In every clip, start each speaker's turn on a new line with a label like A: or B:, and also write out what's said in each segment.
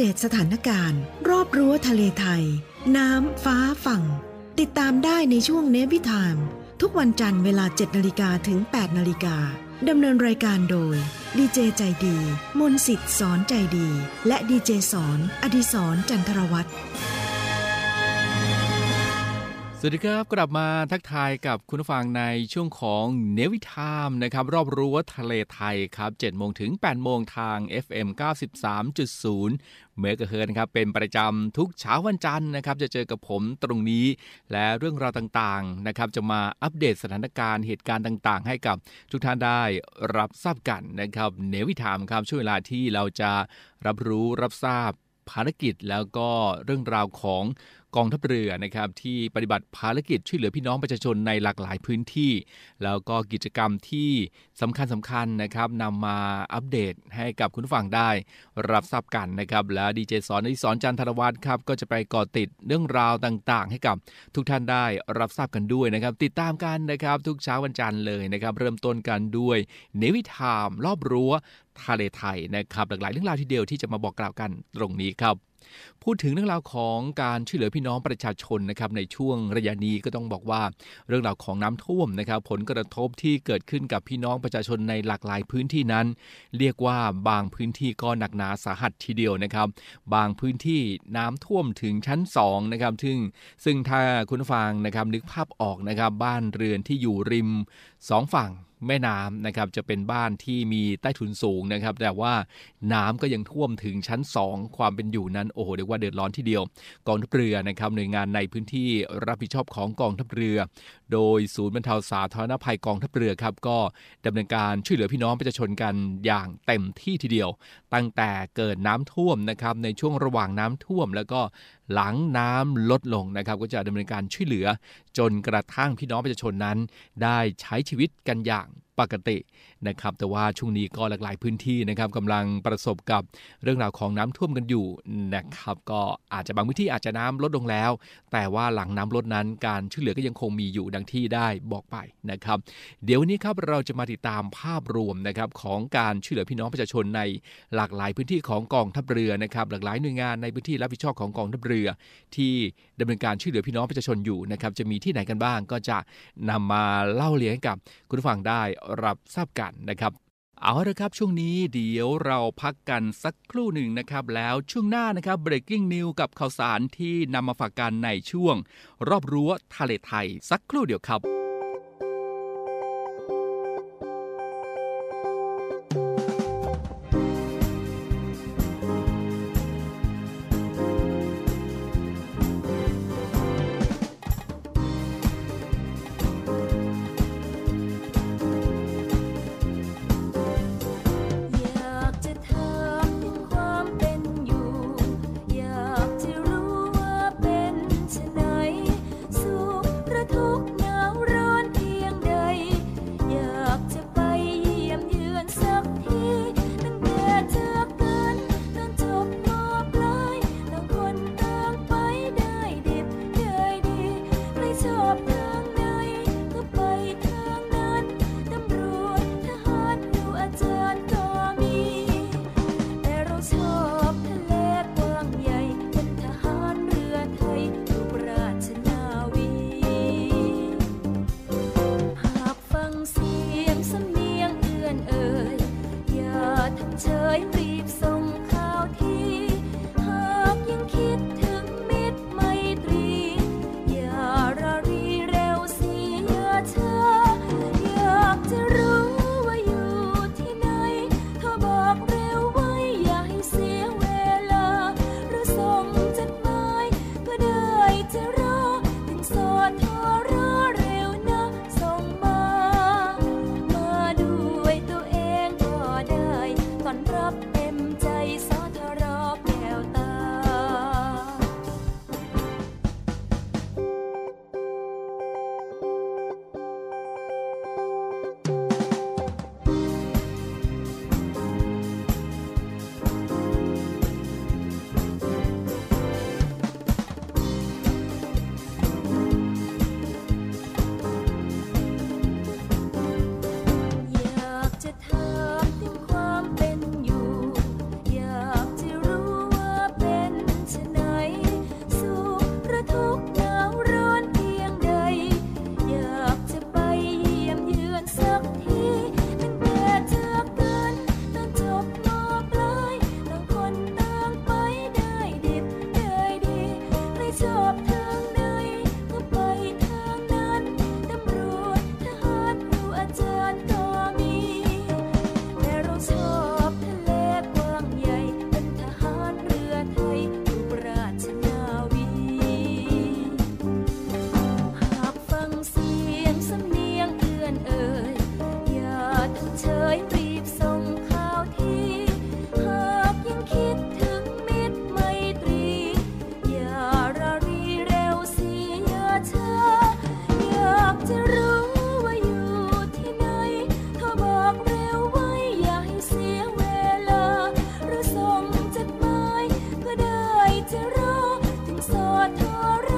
A: เดตสถานการ
B: ณ์ รอบรั้วทะเลไทย น้ำฟ้าฝั่ง ติดตามได้ในช่วงเนวิทามทุกวันจันทร์เวลา 7นาฬิกาถึง 8นาฬิกาดำเนินรายการโดย ดีเจใจดี มนสิทธิ์สอนใจดี และดีเจสอนอดิสรจันทรวัตร
C: สวัสดีครับ กลับมาทักทายกับคุณผู้ฟังในช่วงของเนวิทามนะครับ รอบรั้วทะเลไทยครับ7โมงถึง 8 โมงทาง FM 93.0 เมกะเฮิร์นครับเป็นประจำทุกเช้าวันจันทร์นะครับ จะเจอกับผมตรงนี้ และเรื่องราวต่างๆนะครับ จะมาอัปเดตสถานการณ์เหตุการณ์ต่างๆ ให้กับทุกท่านได้รับทราบกันนะครับเนวิทามครับช่วงเวลาที่เราจะรับรู้รับทราบภารกิจแล้วก็เรื่องราวของ กองทัพเรือนะครับที่ปฏิบัติภารกิจช่วยเหลือพี่น้องประชาชนในหลากหลายพื้นที่ แล้วก็กิจกรรมที่สำคัญสำคัญนะครับนำมาอัปเดตให้กับคุณฟังได้ รับทราบกันนะครับ และดีเจสอนอดิสรจันทรวัฒน์ครับก็จะไปก่อติดเรื่องราวต่างๆ ให้กับทุกท่านได้รับทราบกันด้วยนะครับ ติดตามกันนะครับทุกเช้าวันจันทร์เลยนะครับ เริ่มต้นกันด้วยเนวิทามรอบรั้วทะเลไทยนะครับหลากหลายเรื่องราวทีเดียวที่จะมาบอกกล่าวกันตรงนี้ครับ
D: พูดถึงเรื่องราวของการช่วยเหลือพี่น้องประชาชนนะครับในช่วงระยะนี้ก็ต้องบอกว่าเรื่องราวของน้ำท่วมนะครับ ผลกระทบที่เกิดขึ้นกับพี่น้องประชาชนในหลากหลายพื้นที่นั้น เรียกว่าบางพื้นที่ก็หนักหนาสาหัสทีเดียวนะครับ บางพื้นที่น้ำท่วมถึงชั้น2นะครับซึ่งซึ่งถ้าคุณฟังนะครับนึกภาพออกนะครับบ้านเรือนที่อยู่ริมสองฝั่ง แม่น้ำนะครับจะเป็นบ้านที่มีใต้ถุนสูงนะครับ แต่ว่าน้ำก็ยังท่วมถึงชั้น 2 ความเป็นอยู่นั้นโอ้โหเรียกว่าเดือดร้อนทีเดียว กองทัพเรือนะครับหน่วยงานในพื้นที่รับผิดชอบของกองทัพเรือ โดยศูนย์บรรเทาสาธารณภัยกองทัพเรือครับก็ดำเนินการช่วยเหลือพี่น้องประชาชนกันอย่างเต็มที่ทีเดียว ตั้งแต่เกิดน้ำท่วมนะครับในช่วงระหว่างน้ำท่วม แล้วก็หลังน้ำลดลงนะครับ ก็จะดำเนินการช่วยเหลือ จนกระทั่งพี่น้องประชาชนนั้น ได้ใช้ชีวิตกันอย่าง ปกตินะครับ แต่ว่าช่วงนี้ก็หลากหลายพื้นที่นะครับกำลังประสบกับเรื่องราวของน้ำท่วมกันอยู่นะครับ ก็อาจจะบางพื้นที่อาจจะน้ำลดลงแล้ว แต่ว่าหลังน้ำลดนั้นการช่วยเหลือก็ยังคงมีอยู่ดังที่ได้บอกไปนะครับ เดี๋ยววันนี้ครับเราจะมาติดตามภาพรวมนะครับของการช่วยเหลือพี่น้องประชาชนในหลากหลายพื้นที่ของกองทัพเรือนะครับ หลากหลายหน่วยงานในพื้นที่รับผิดชอบของกองทัพเรือ ที่ดำเนินการช่วยเหลือพี่น้องประชาชนอยู่นะครับจะมีที่ไหนกันบ้างก็จะนำมาเล่าเรียงให้กับคุณผู้ฟังได้รับทราบกันนะครับ เอาละครับช่วงนี้เดี๋ยวเราพักกันสักครู่หนึ่งนะครับ แล้วช่วงหน้านะครับ breaking news กับข่าวสารที่นำมาฝากกันในช่วง รอบรั้วทะเลไทยสักครู่เดียวครับ
E: จะรอถึงโสดทร
C: อ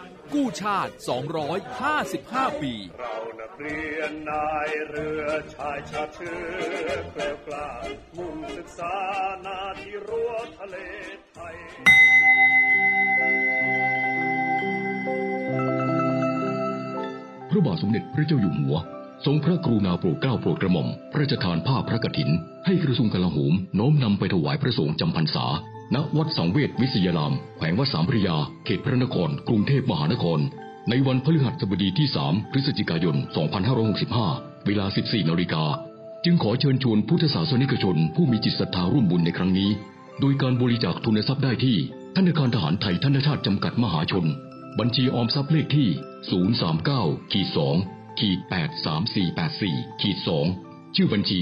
F: กู้ชาติ 255 ปี
C: เรานักเรียนนายเรือชายชาติเชื้อเกล้ากล้ามุ่งศึกษานาที่รั้วทะเลไทย
G: พระบาทสมเด็จพระเจ้าอยู่หัว ทรงพระกรุณาโปรดเกล้าโปรดกระหม่อมพระราชทานผ้าพระกฐิน ให้กระทรวงกลาโหมน้อมนำไปถวายพระสงฆ์จำพรรษา ณวัดสังเวชวิทยาราม แขวงวัดสามพระยา เขตพระนคร กรุงเทพมหานคร ในวันพฤหัสบดีที่ 3 พฤศจิกายน 2565 เวลา 14 นาฬิกา จึงขอเชิญชวนพุทธศาสนิกชน ผู้มีจิตศรัทธาร่วมบุญในครั้งนี้ โดยการบริจาคทุนทรัพย์ได้ที่ ธนาคารทหารไทยธนชาติจำกัดมหาชน บัญชีออมทรัพย์เลขที่ 039-2-83484-2 ชื่อบัญชี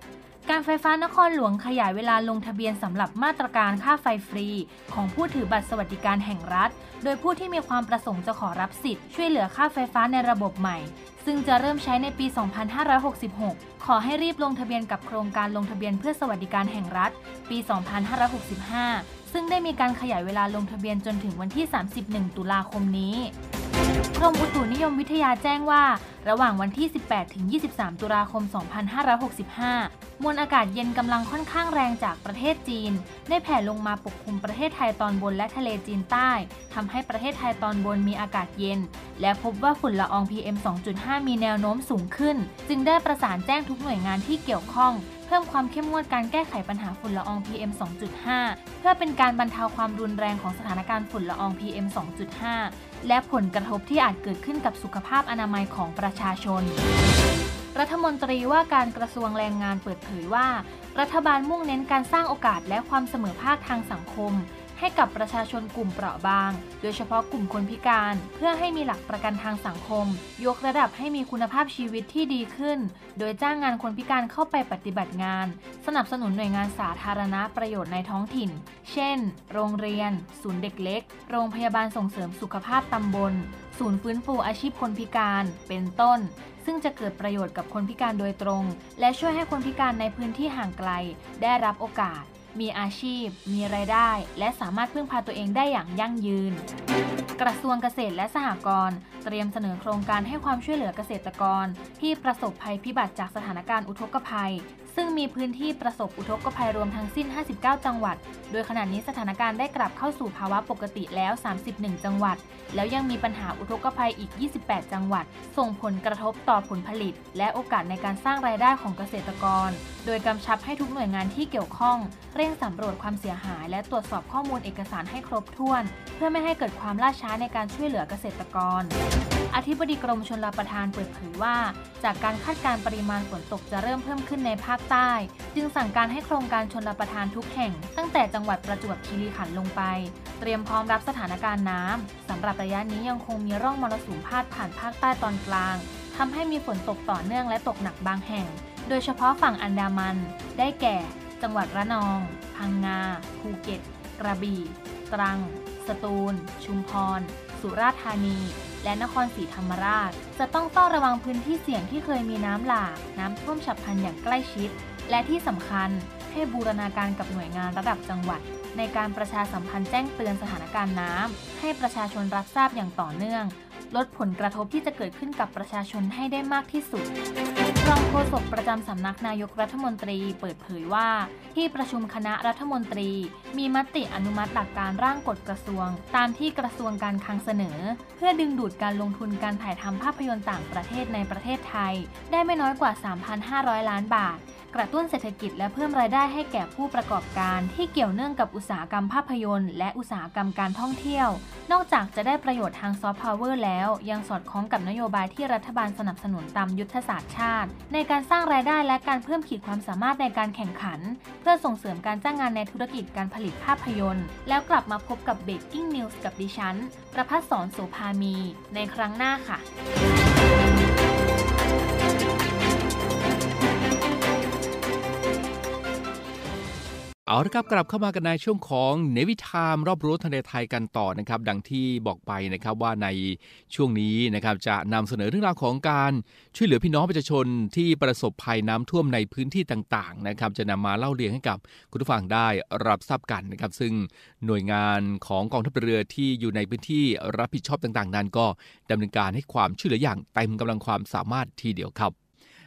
G: การไฟ
H: ฟ้านครหลวงขยายเวลาลงทะเบียนสำหรับมาตรการค่าไฟฟรี ของผู้ถือบัตรสวัสดิการแห่งรัฐ โดยผู้ที่มีความประสงค์จะขอรับสิทธิ์ช่วยเหลือค่าไฟฟ้าในระบบใหม่ ซึ่งจะเริ่มใช้ในปี 2566 ขอให้รีบลงทะเบียนกับโครงการลงทะเบียนเพื่อสวัสดิการแห่งรัฐ ปี 2565 ซึ่งได้มีการขยายเวลาลงทะเบียนจนถึงวันที่ 31 ตุลาคมนี้ กรมอุตุนิยมวิทยาแจ้งว่า ระหว่างวันที่ 18 ถึง 23 ตุลาคม 2565 มวลอากาศเย็นกำลังค่อนข้างแรงจากประเทศจีน ได้แผ่ลงมาปกคลุมประเทศไทยตอนบนและทะเลจีนใต้ทำให้ประเทศไทยตอนบนมีอากาศเย็น และพบว่าฝุ่นละออง PM 2.5 มีแนวโน้มสูงขึ้น จึงได้ประสานแจ้งทุกหน่วยงานที่เกี่ยวข้อง พิ่มความเข้มงวดการแก้ไขปัญหาฝุ่นละออง PM 2.5 เพื่อเป็นการบรรเทาความรุนแรงของสถานการณ์ฝุ่นละออง PM 2.5 และผลกระทบที่อาจเกิดขึ้นกับสุขภาพอนามัยของประชาชนรัฐมนตรีว่าการกระทรวงแรงงานเปิดเผยว่า รัฐบาลมุ่งเน้นการสร้างโอกาสและความเสมอภาคทางสังคม ให้กับประชาชนกลุ่มเปราะบาง โดยเฉพาะกลุ่มคนพิการ เพื่อให้มีหลักประกันทางสังคม ยกระดับให้มีคุณภาพชีวิตที่ดีขึ้น โดยจ้างงานคนพิการเข้าไปปฏิบัติงาน สนับสนุนหน่วยงานสาธารณประโยชน์ในท้องถิ่น เช่น โรงเรียน ศูนย์เด็กเล็ก โรงพยาบาลส่งเสริมสุขภาพตำบล ศูนย์ฟื้นฟูอาชีพคนพิการ เป็นต้น ซึ่งจะเกิดประโยชน์กับคนพิการโดยตรง และช่วยให้คนพิการในพื้นที่ห่างไกล ได้รับโอกาส มีอาชีพ มีรายได้ และสามารถพึ่งพาตัวเองได้อย่างยั่งยืน กระทรวงเกษตรและสหกรณ์เตรียมเสนอโครงการให้ความช่วยเหลือเกษตรกร ที่ประสบภัยพิบัติจากสถานการณ์อุทกภัย ซึ่งมีพื้นที่ประสบอุทกภัยรวมทั้งสิ้น 59 จังหวัด โดยขณะนี้สถานการณ์ได้กลับเข้าสู่ภาวะปกติแล้ว 31 จังหวัด แล้วยังมีปัญหาอุทกภัยอีก 28 จังหวัด ส่งผลกระทบต่อผลผลิต และโอกาสในการสร้างรายได้ของเกษตรกร โดยกำชับให้ทุกหน่วยงานที่เกี่ยวข้อง เร่งสำรวจความเสียหาย และตรวจสอบข้อมูลเอกสารให้ครบถ้วน เพื่อไม่ให้เกิดความล่าช้าในการช่วยเหลือเกษตรกร อธิบดีกรมชลประทานเปิดเผยว่า จากการคาดการณ์ปริมาณฝนตกจะเริ่มเพิ่มขึ้นในภาคใต้ จึงสั่งการให้โครงการชนรับประทานทุกแห่ง ตั้งแต่จังหวัดประจวบคีรีขันธ์ลงไป เตรียมพร้อมรับสถานการณ์น้ำสำหรับระยะนี้ยังคงมีร่องมรสุมพาดผ่านภาคใต้ตอนกลางทำให้มีฝนตกต่อเนื่องและตกหนักบางแห่ง โดยเฉพาะฝั่งอันดามัน ได้แก่ จังหวัดระนอง พังงา ภูเก็ต กระบี่ ตรัง สตูล ชุมพร สุราษฎร์ธานี และนครศรีธรรมราช จะต้องเฝ้าระวังพื้นที่เสี่ยงที่เคยมีน้ำหลากน้ำท่วมฉับพลันอย่างใกล้ชิด และที่สำคัญให้บูรณาการกับหน่วยงานระดับจังหวัด ในการประชาสัมพันธ์แจ้งเตือนสถานการณ์น้ำให้ประชาชนรับทราบอย่างต่อเนื่อง ลดผลกระทบที่จะเกิดขึ้นกับประชาชนให้ได้มากที่สุด รองโฆษกประจำสำนักนายกรัฐมนตรีเปิดเผยว่า ที่ประชุมคณะรัฐมนตรี มีมติอนุมัติหลักการร่างกฎกระทรวง ตามที่กระทรวงการคลังเสนอ เพื่อดึงดูดการลงทุนการถ่ายทำภาพยนตร์ต่างประเทศในประเทศไทย ได้ไม่น้อยกว่า 3,500 ล้านบาท กระตุ้นเศรษฐกิจและเพิ่มรายได้ให้แก่ผู้ประกอบการที่เกี่ยวเนื่องกับอุตสาหกรรมภาพยนตร์ และอุตสาหกรรมการท่องเที่ยว นอกจากจะได้ประโยชน์ทางซอฟต์พาวเวอร์แล้ว ยังสอดคล้องกับนโยบายที่รัฐบาลสนับสนุนตามยุทธศาสตร์ชาติ ในการสร้างรายได้และการเพิ่มขีดความสามารถในการแข่งขัน เพื่อส่งเสริมการจ้างงานในธุรกิจการผลิตภาพยนตร์ แล้วกลับมาพบกับ Baking News กับดิฉันประพัฒสอนโสภามี ในครั้งหน้าค่ะ
D: เอาละครับกลับเข้ามากันในช่วงของเนวิทามรอบรู้ทะเลไทยกันต่อนะครับ ดังที่บอกไปนะครับว่าในช่วงนี้นะครับจะนำเสนอเรื่องราวของการช่วยเหลือพี่น้องประชาชนที่ประสบภัยน้ำท่วมในพื้นที่ต่างๆนะครับ จะนำมาเล่าเรียงให้กับคุณผู้ฟังได้รับทราบกันนะครับ ซึ่งหน่วยงานของกองทัพเรือที่อยู่ในพื้นที่รับผิดชอบต่างๆ นั้น ก็ดำเนินการให้ความช่วยเหลืออย่างเต็มกำลังความสามารถทีเดียวครับ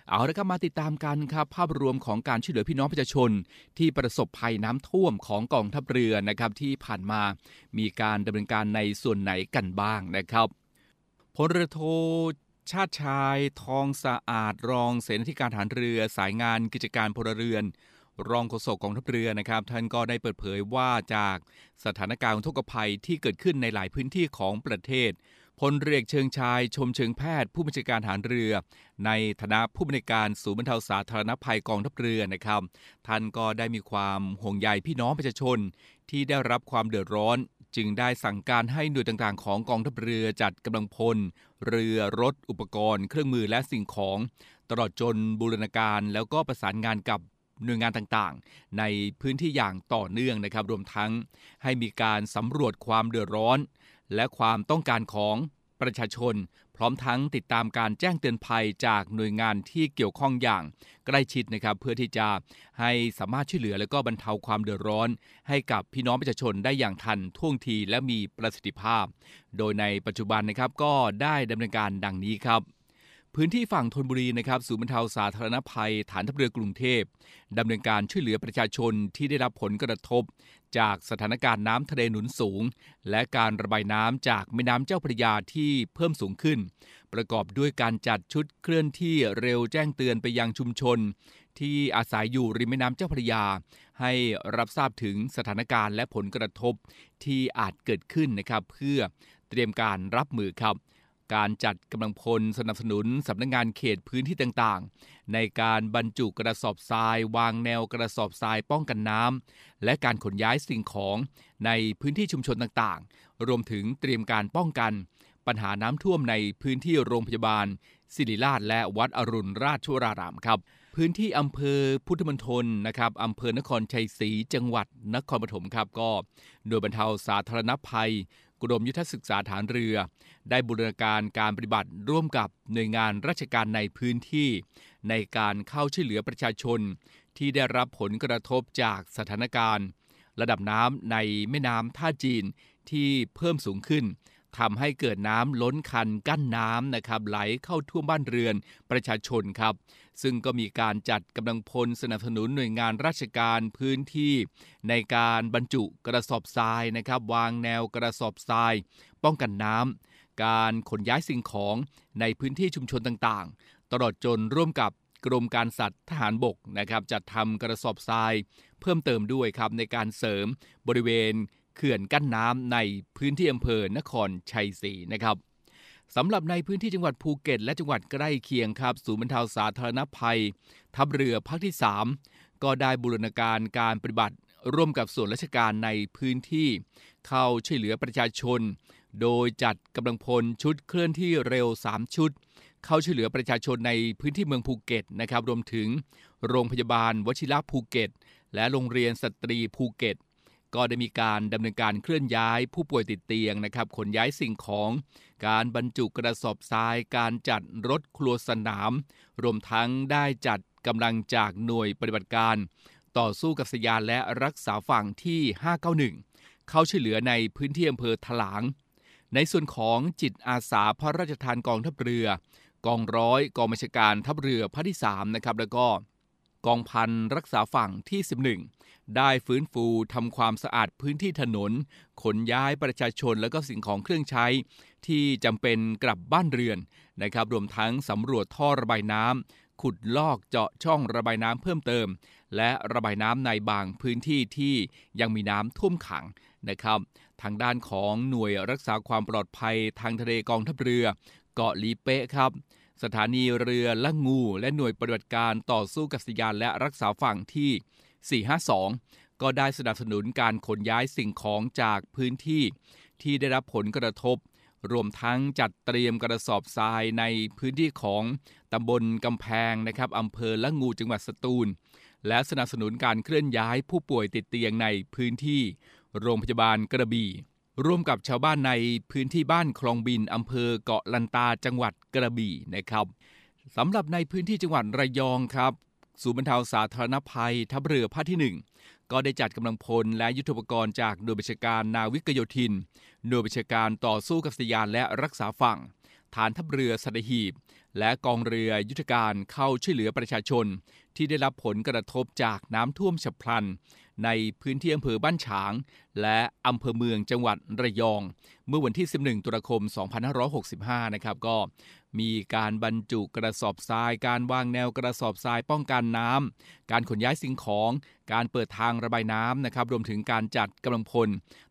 D: เอาละครับมาติดตามกันครับภาพรวมของการช่วยเหลือพี่น้องประชาชน ที่ประสบภัยน้ำท่วมของกองทัพเรือนะครับที่ผ่านมามีการดำเนินการในส่วนไหนกันบ้างนะครับพลเรือโทชาติชายทองสะอาดรองเสนาธิการฐานเรือสายงานกิจการพลเรือน รองโฆษกกองทัพเรือนะครับ ท่านก็ได้เปิดเผยว่าจากสถานการณ์อุกภัยที่เกิดขึ้นในหลายพื้นที่ของประเทศ พลเรือเอกเชิงชายชมเชิงแพทย์ผู้บัญชาการฐานเรือ ในฐานะผู้บริการศูนย์บรรเทาสาธารณภัยกองทัพเรือนะครับ ท่านก็ได้มีความห่วงใยพี่น้องประชาชน ที่ได้รับความเดือดร้อน จึงได้สั่งการให้หน่วยต่างๆ ของกองทัพเรือจัดกำลังพล เรือรถอุปกรณ์ เครื่องมือและสิ่งของ ตลอดจนบูรณาการแล้วก็ประสานงานกับหน่วยงานต่างๆ ในพื้นที่อย่างต่อเนื่องนะครับ รวมทั้งให้มีการสำรวจความเดือดร้อน และความต้องการของประชาชน พร้อมทั้งติดตามการแจ้งเตือนภัยจากหน่วยงานที่เกี่ยวข้องอย่างใกล้ชิดนะครับเพื่อที่จะให้สามารถช่วยเหลือและก็บรรเทาความเดือดร้อน ให้กับพี่น้องประชาชนได้อย่างทันท่วงทีและมีประสิทธิภาพ โดยในปัจจุบันนะครับก็ได้ดำเนินการดังนี้ครับ พื้นที่ฝั่งธนบุรีนะครับศูนย์บรรเทาสาธารณภัย ฐานทัพเรือกรุงเทพดำเนินการช่วยเหลือประชาชนที่ได้รับผลกระทบ จากสถานการณ์น้ำทะเลหนุนสูง และการระบายน้ำจากแม่น้ำเจ้าพระยาที่เพิ่มสูงขึ้น ประกอบด้วยการจัดชุดเคลื่อนที่เร็วแจ้งเตือนไปยังชุมชน ที่อาศัยอยู่ริมแม่น้ำเจ้าพระยา ให้รับทราบถึงสถานการณ์และผลกระทบที่อาจเกิดขึ้นนะครับเพื่อเตรียมการรับมือครับ การจัดกำลังพลสนับสนุนสำนักงงานเขตพื้นที่ต่างๆ ในการบรรจุกระสอบทรายวางแนวกระสอบทรายป้องกันน้ำและการขนย้ายสิ่งของในพื้นที่ชุมชนต่างๆ รวมถึงเตรียมการป้องกัน ปัญหาน้ำท่วมในพื้นที่โรงพยาบาล ศิริราชและวัดอรุณราชวรารามครับ พื้นที่อำเภอพุทธมณฑลนะครับอำเภอนครชัยศรีจังหวัดนครปฐมครับก็โดยบรรเทาสาธารณภัย กรมยุทธศึกษาฐานเรือ ได้บูรณาการการปฏิบัติร่วมกับหน่วยงานราชการในพื้นที่ ในการเข้าช่วยเหลือประชาชน ที่ได้รับผลกระทบจากสถานการณ์ ระดับน้ำในแม่น้ำท่าจีนที่เพิ่มสูงขึ้น ทำให้เกิดน้ำล้นคันกั้นน้ำนะครับไหลเข้าท่วมบ้านเรือนประชาชนครับ ซึ่งก็มีการจัดกำลังพลสนับสนุนหน่วยงานราชการพื้นที่ ในการบรรจุกระสอบทรายนะครับ วางแนวกระสอบทราย ป้องกันน้ำการขนย้ายสิ่งของในพื้นที่ชุมชนต่างๆ ตลอดจนร่วมกับกรมการสัตว์ทหารบกนะครับจัดทำกระสอบทราย เพิ่มเติมด้วยครับในการเสริมบริเวณ เขื่อนกั้นน้ำในพื้นที่อำเภอนครชัยศรีนะครับสำหรับในพื้นที่จังหวัดภูเก็ต และจังหวัดใกล้เคียงครับศูนย์บรรเทาสาธารณภัย ทัพเรือภาคที่ 3 ก็ได้บูรณาการการปฏิบัติ ร่วมกับส่วนราชการในพื้นที่ เข้าช่วยเหลือประชาชน โดยจัดกำลังพลชุดเคลื่อนที่เร็ว 3 ชุด เข้าช่วยเหลือประชาชนในพื้นที่เมืองภูเก็ตนะครับรวมถึง โรงพยาบาลวชิระภูเก็ต และโรงเรียนสตรีภูเก็ต ก็ได้มีการดำเนินการเคลื่อนย้ายผู้ป่วยติดเตียงนะครับขนย้ายสิ่งของ การบรรจุกระสอบทราย การจัดรถครัวสนาม รวมทั้งได้จัดกำลังจากหน่วยปฏิบัติการ ต่อสู้อากาศยานและรักษาฝั่งที่ 591 เข้าช่วยเหลือในพื้นที่อำเภอถลาง ในส่วนของจิตอาสาพระราชทานกองทัพเรือ กองร้อยกองบัญชาการทัพเรือภาคที่3นะครับแล้วก็กองพันรักษาฝั่งที่ 11 ได้ฟื้นฟูทำความสะอาดพื้นที่ถนน ขนย้ายประชาชนและก็สิ่งของเครื่องใช้ ที่จำเป็นกลับบ้านเรือนนะครับ รวมทั้งสำรวจท่อระบายน้ำขุดลอกเจาะช่องระบายน้ำเพิ่มเติม และระบายน้ำในบางพื้นที่ที่ยังมีน้ำท่วมขังนะครับ ทางด้านของหน่วยรักษาความปลอดภัยทางทะเลกองทัพเรือ เกาะลีเป๊ะครับสถานีเรือละงู และหน่วยปฏิบัติการต่อสู้กับสยานและรักษาฝั่งที่ 452 ก็ได้สนับสนุนการขนย้ายสิ่งของจากพื้นที่ที่ได้รับผลกระทบ รวมทั้งจัดเตรียมกระสอบทรายในพื้นที่ของตำบลกำแพงนะครับอำเภอละงูจังหวัดสตูล และสนับสนุนการเคลื่อนย้ายผู้ป่วยติดเตียงในพื้นที่ โรงพยาบาลกระบี่ร่วมกับชาวบ้านในพื้นที่บ้านคลองบินอำเภอเกาะลันตาจังหวัดกระบี่นะครับสำหรับในพื้นที่จังหวัดระยองครับ ศูนย์บรรเทาสาธารณภัย ทัพเรือภาคที่ 1 ก็ได้จัดกำลังพลและยุทธปกรณ์จากหน่วยบัญชาการนาวิกโยธิน หน่วยบัญชาการต่อสู้กับสยานและรักษาฝั่ง ฐานทัพเรือสัตหีบ และกองเรือยุทธการเข้าช่วยเหลือประชาชน ที่ได้รับผลกระทบจากน้ำท่วมฉับพลัน ในพื้นที่อำเภอบ้านฉาง และอำเภอเมืองจังหวัดระยอง เมื่อวันที่ 11 ตุลาคม 2565 นะครับก็ มีการบรรจุกระสอบทราย การวางแนวกระสอบทรายป้องกันน้ำการขนย้ายสิ่งของ การเปิดทางระบายน้ำนะครับ รวมถึงการจัดกำลังพล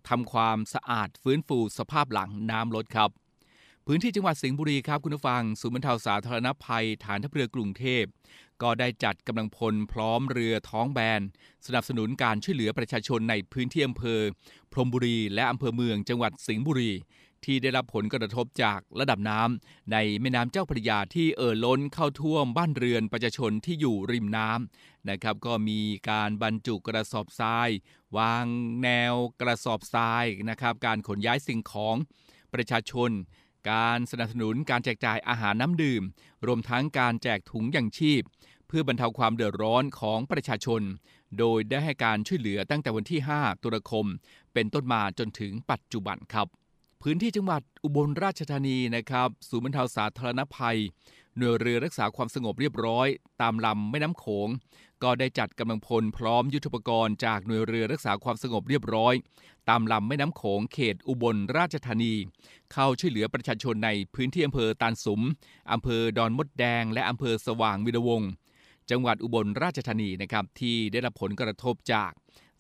D: ทำความสะอาดฟื้นฟูสภาพหลังน้ำลดครับ พื้นที่จังหวัดสิงห์บุรีครับคุณผู้ฟังศูนย์บรรเทาสาธารณภัย ฐานทัพเรือกรุงเทพก็ได้จัดกำลังพลพร้อมเรือท้องแบน สนับสนุนการช่วยเหลือประชาชนในพื้นที่อำเภอ พรมบุรีและอำเภอเมืองจังหวัดสิงห์บุรี ที่ได้รับผลกระทบจากระดับน้ำในแม่น้ำเจ้าพระยาที่เอ่อล้นเข้าท่วมบ้านเรือนประชาชนที่อยู่ริมน้ำนะครับก็มีการบรรจุกระสอบทรายวางแนวกระสอบทรายนะครับการขนย้ายสิ่งของประชาชน การสนับสนุนการแจกจ่ายอาหารน้ำดื่ม รวมทั้งการแจกถุงยังชีพ เพื่อบรรเทาความเดือดร้อนของประชาชน โดยได้ให้การช่วยเหลือตั้งแต่วันที่ 5 ตุลาคม เป็นต้นมาจนถึงปัจจุบันครับ พื้นที่จังหวัดอุบลราชธานีนะครับศูนย์บรรเทาสาธารณภัย หน่วยเรือรักษาความสงบเรียบร้อย ตามลำแม่น้ำโขง ก็ได้จัดกำลังพลพร้อมยุทธปกรณ์จากหน่วยเรือรักษาความสงบเรียบร้อย ตามลำแม่น้ำโขงเขตอุบลราชธานี เข้าช่วยเหลือประชาชนในพื้นที่อำเภอตาลสุมอำเภอดอนมดแดง และอำเภอสว่างวิรวงจังหวัดอุบลราชธานีนะครับที่ได้รับผลกระทบจาก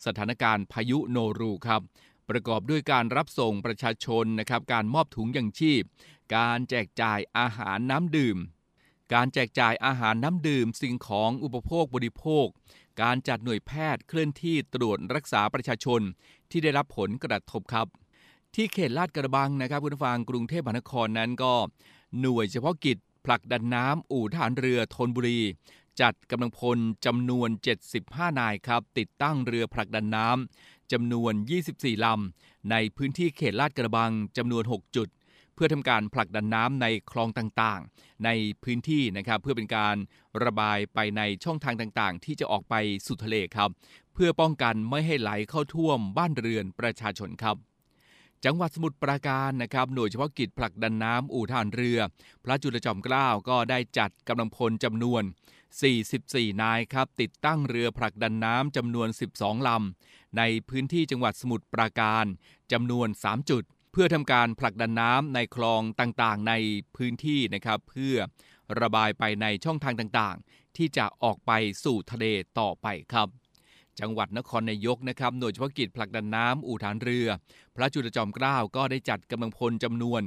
D: สถานการณ์พายุโนรูครับ ประกอบด้วยการรับส่งประชาชนนะครับ การมอบถุงยังชีพ การแจกจ่ายอาหารน้ำดื่ม การแจกจ่ายอาหารน้ำดื่ม สิ่งของอุปโภคบริโภค การจัดหน่วยแพทย์เคลื่อนที่ตรวจรักษาประชาชนที่ได้รับผลกระทบครับ ที่เขตลาดกระบังนะครับคุณผู้ฟังกรุงเทพมหานครนั้นก็ หน่วยเฉพาะกิจผลักดันน้ำอู่ทหารเรือธนบุรี จัดกำลังพลจำนวน 75 นายครับ ติดตั้งเรือผลักดันน้ำจำนวน 24 ลำ ในพื้นที่เขตลาดกระบังจำนวน 6 จุด เพื่อทำการผลักดันน้ำในคลองต่างๆ ในพื้นที่นะครับ เพื่อเป็นการระบายไปในช่องทางต่างๆ ที่จะออกไปสู่ทะเลครับ เพื่อป้องกันไม่ให้ไหลเข้าท่วมบ้านเรือนประชาชนครับจังหวัดสมุทรปราการนะครับ หน่วยเฉพาะกิจผลักดันน้ำอู่ทหารเรือ พระจุลจอมเกล้าก็ได้จัดกำลังพลจำนวน 44 นายครับ ติดตั้งเรือผลักดันน้ำจำนวน 12 ลำ ในพื้นที่จังหวัดสมุทรปราการจำนวน 3 จุด เพื่อทำการผลักดันน้ำในคลองต่างๆ ในพื้นที่นะครับ เพื่อระบายไปในช่องทางต่างๆ ที่จะออกไปสู่ทะเลต่อไปครับ จังหวัดนครนายกนะครับ หน่วยเฉพาะกิจผลักดันน้ำอู่ฐานเรือ พระจุลจอมเกล้าก็ได้จัดกำลังพลจำนวน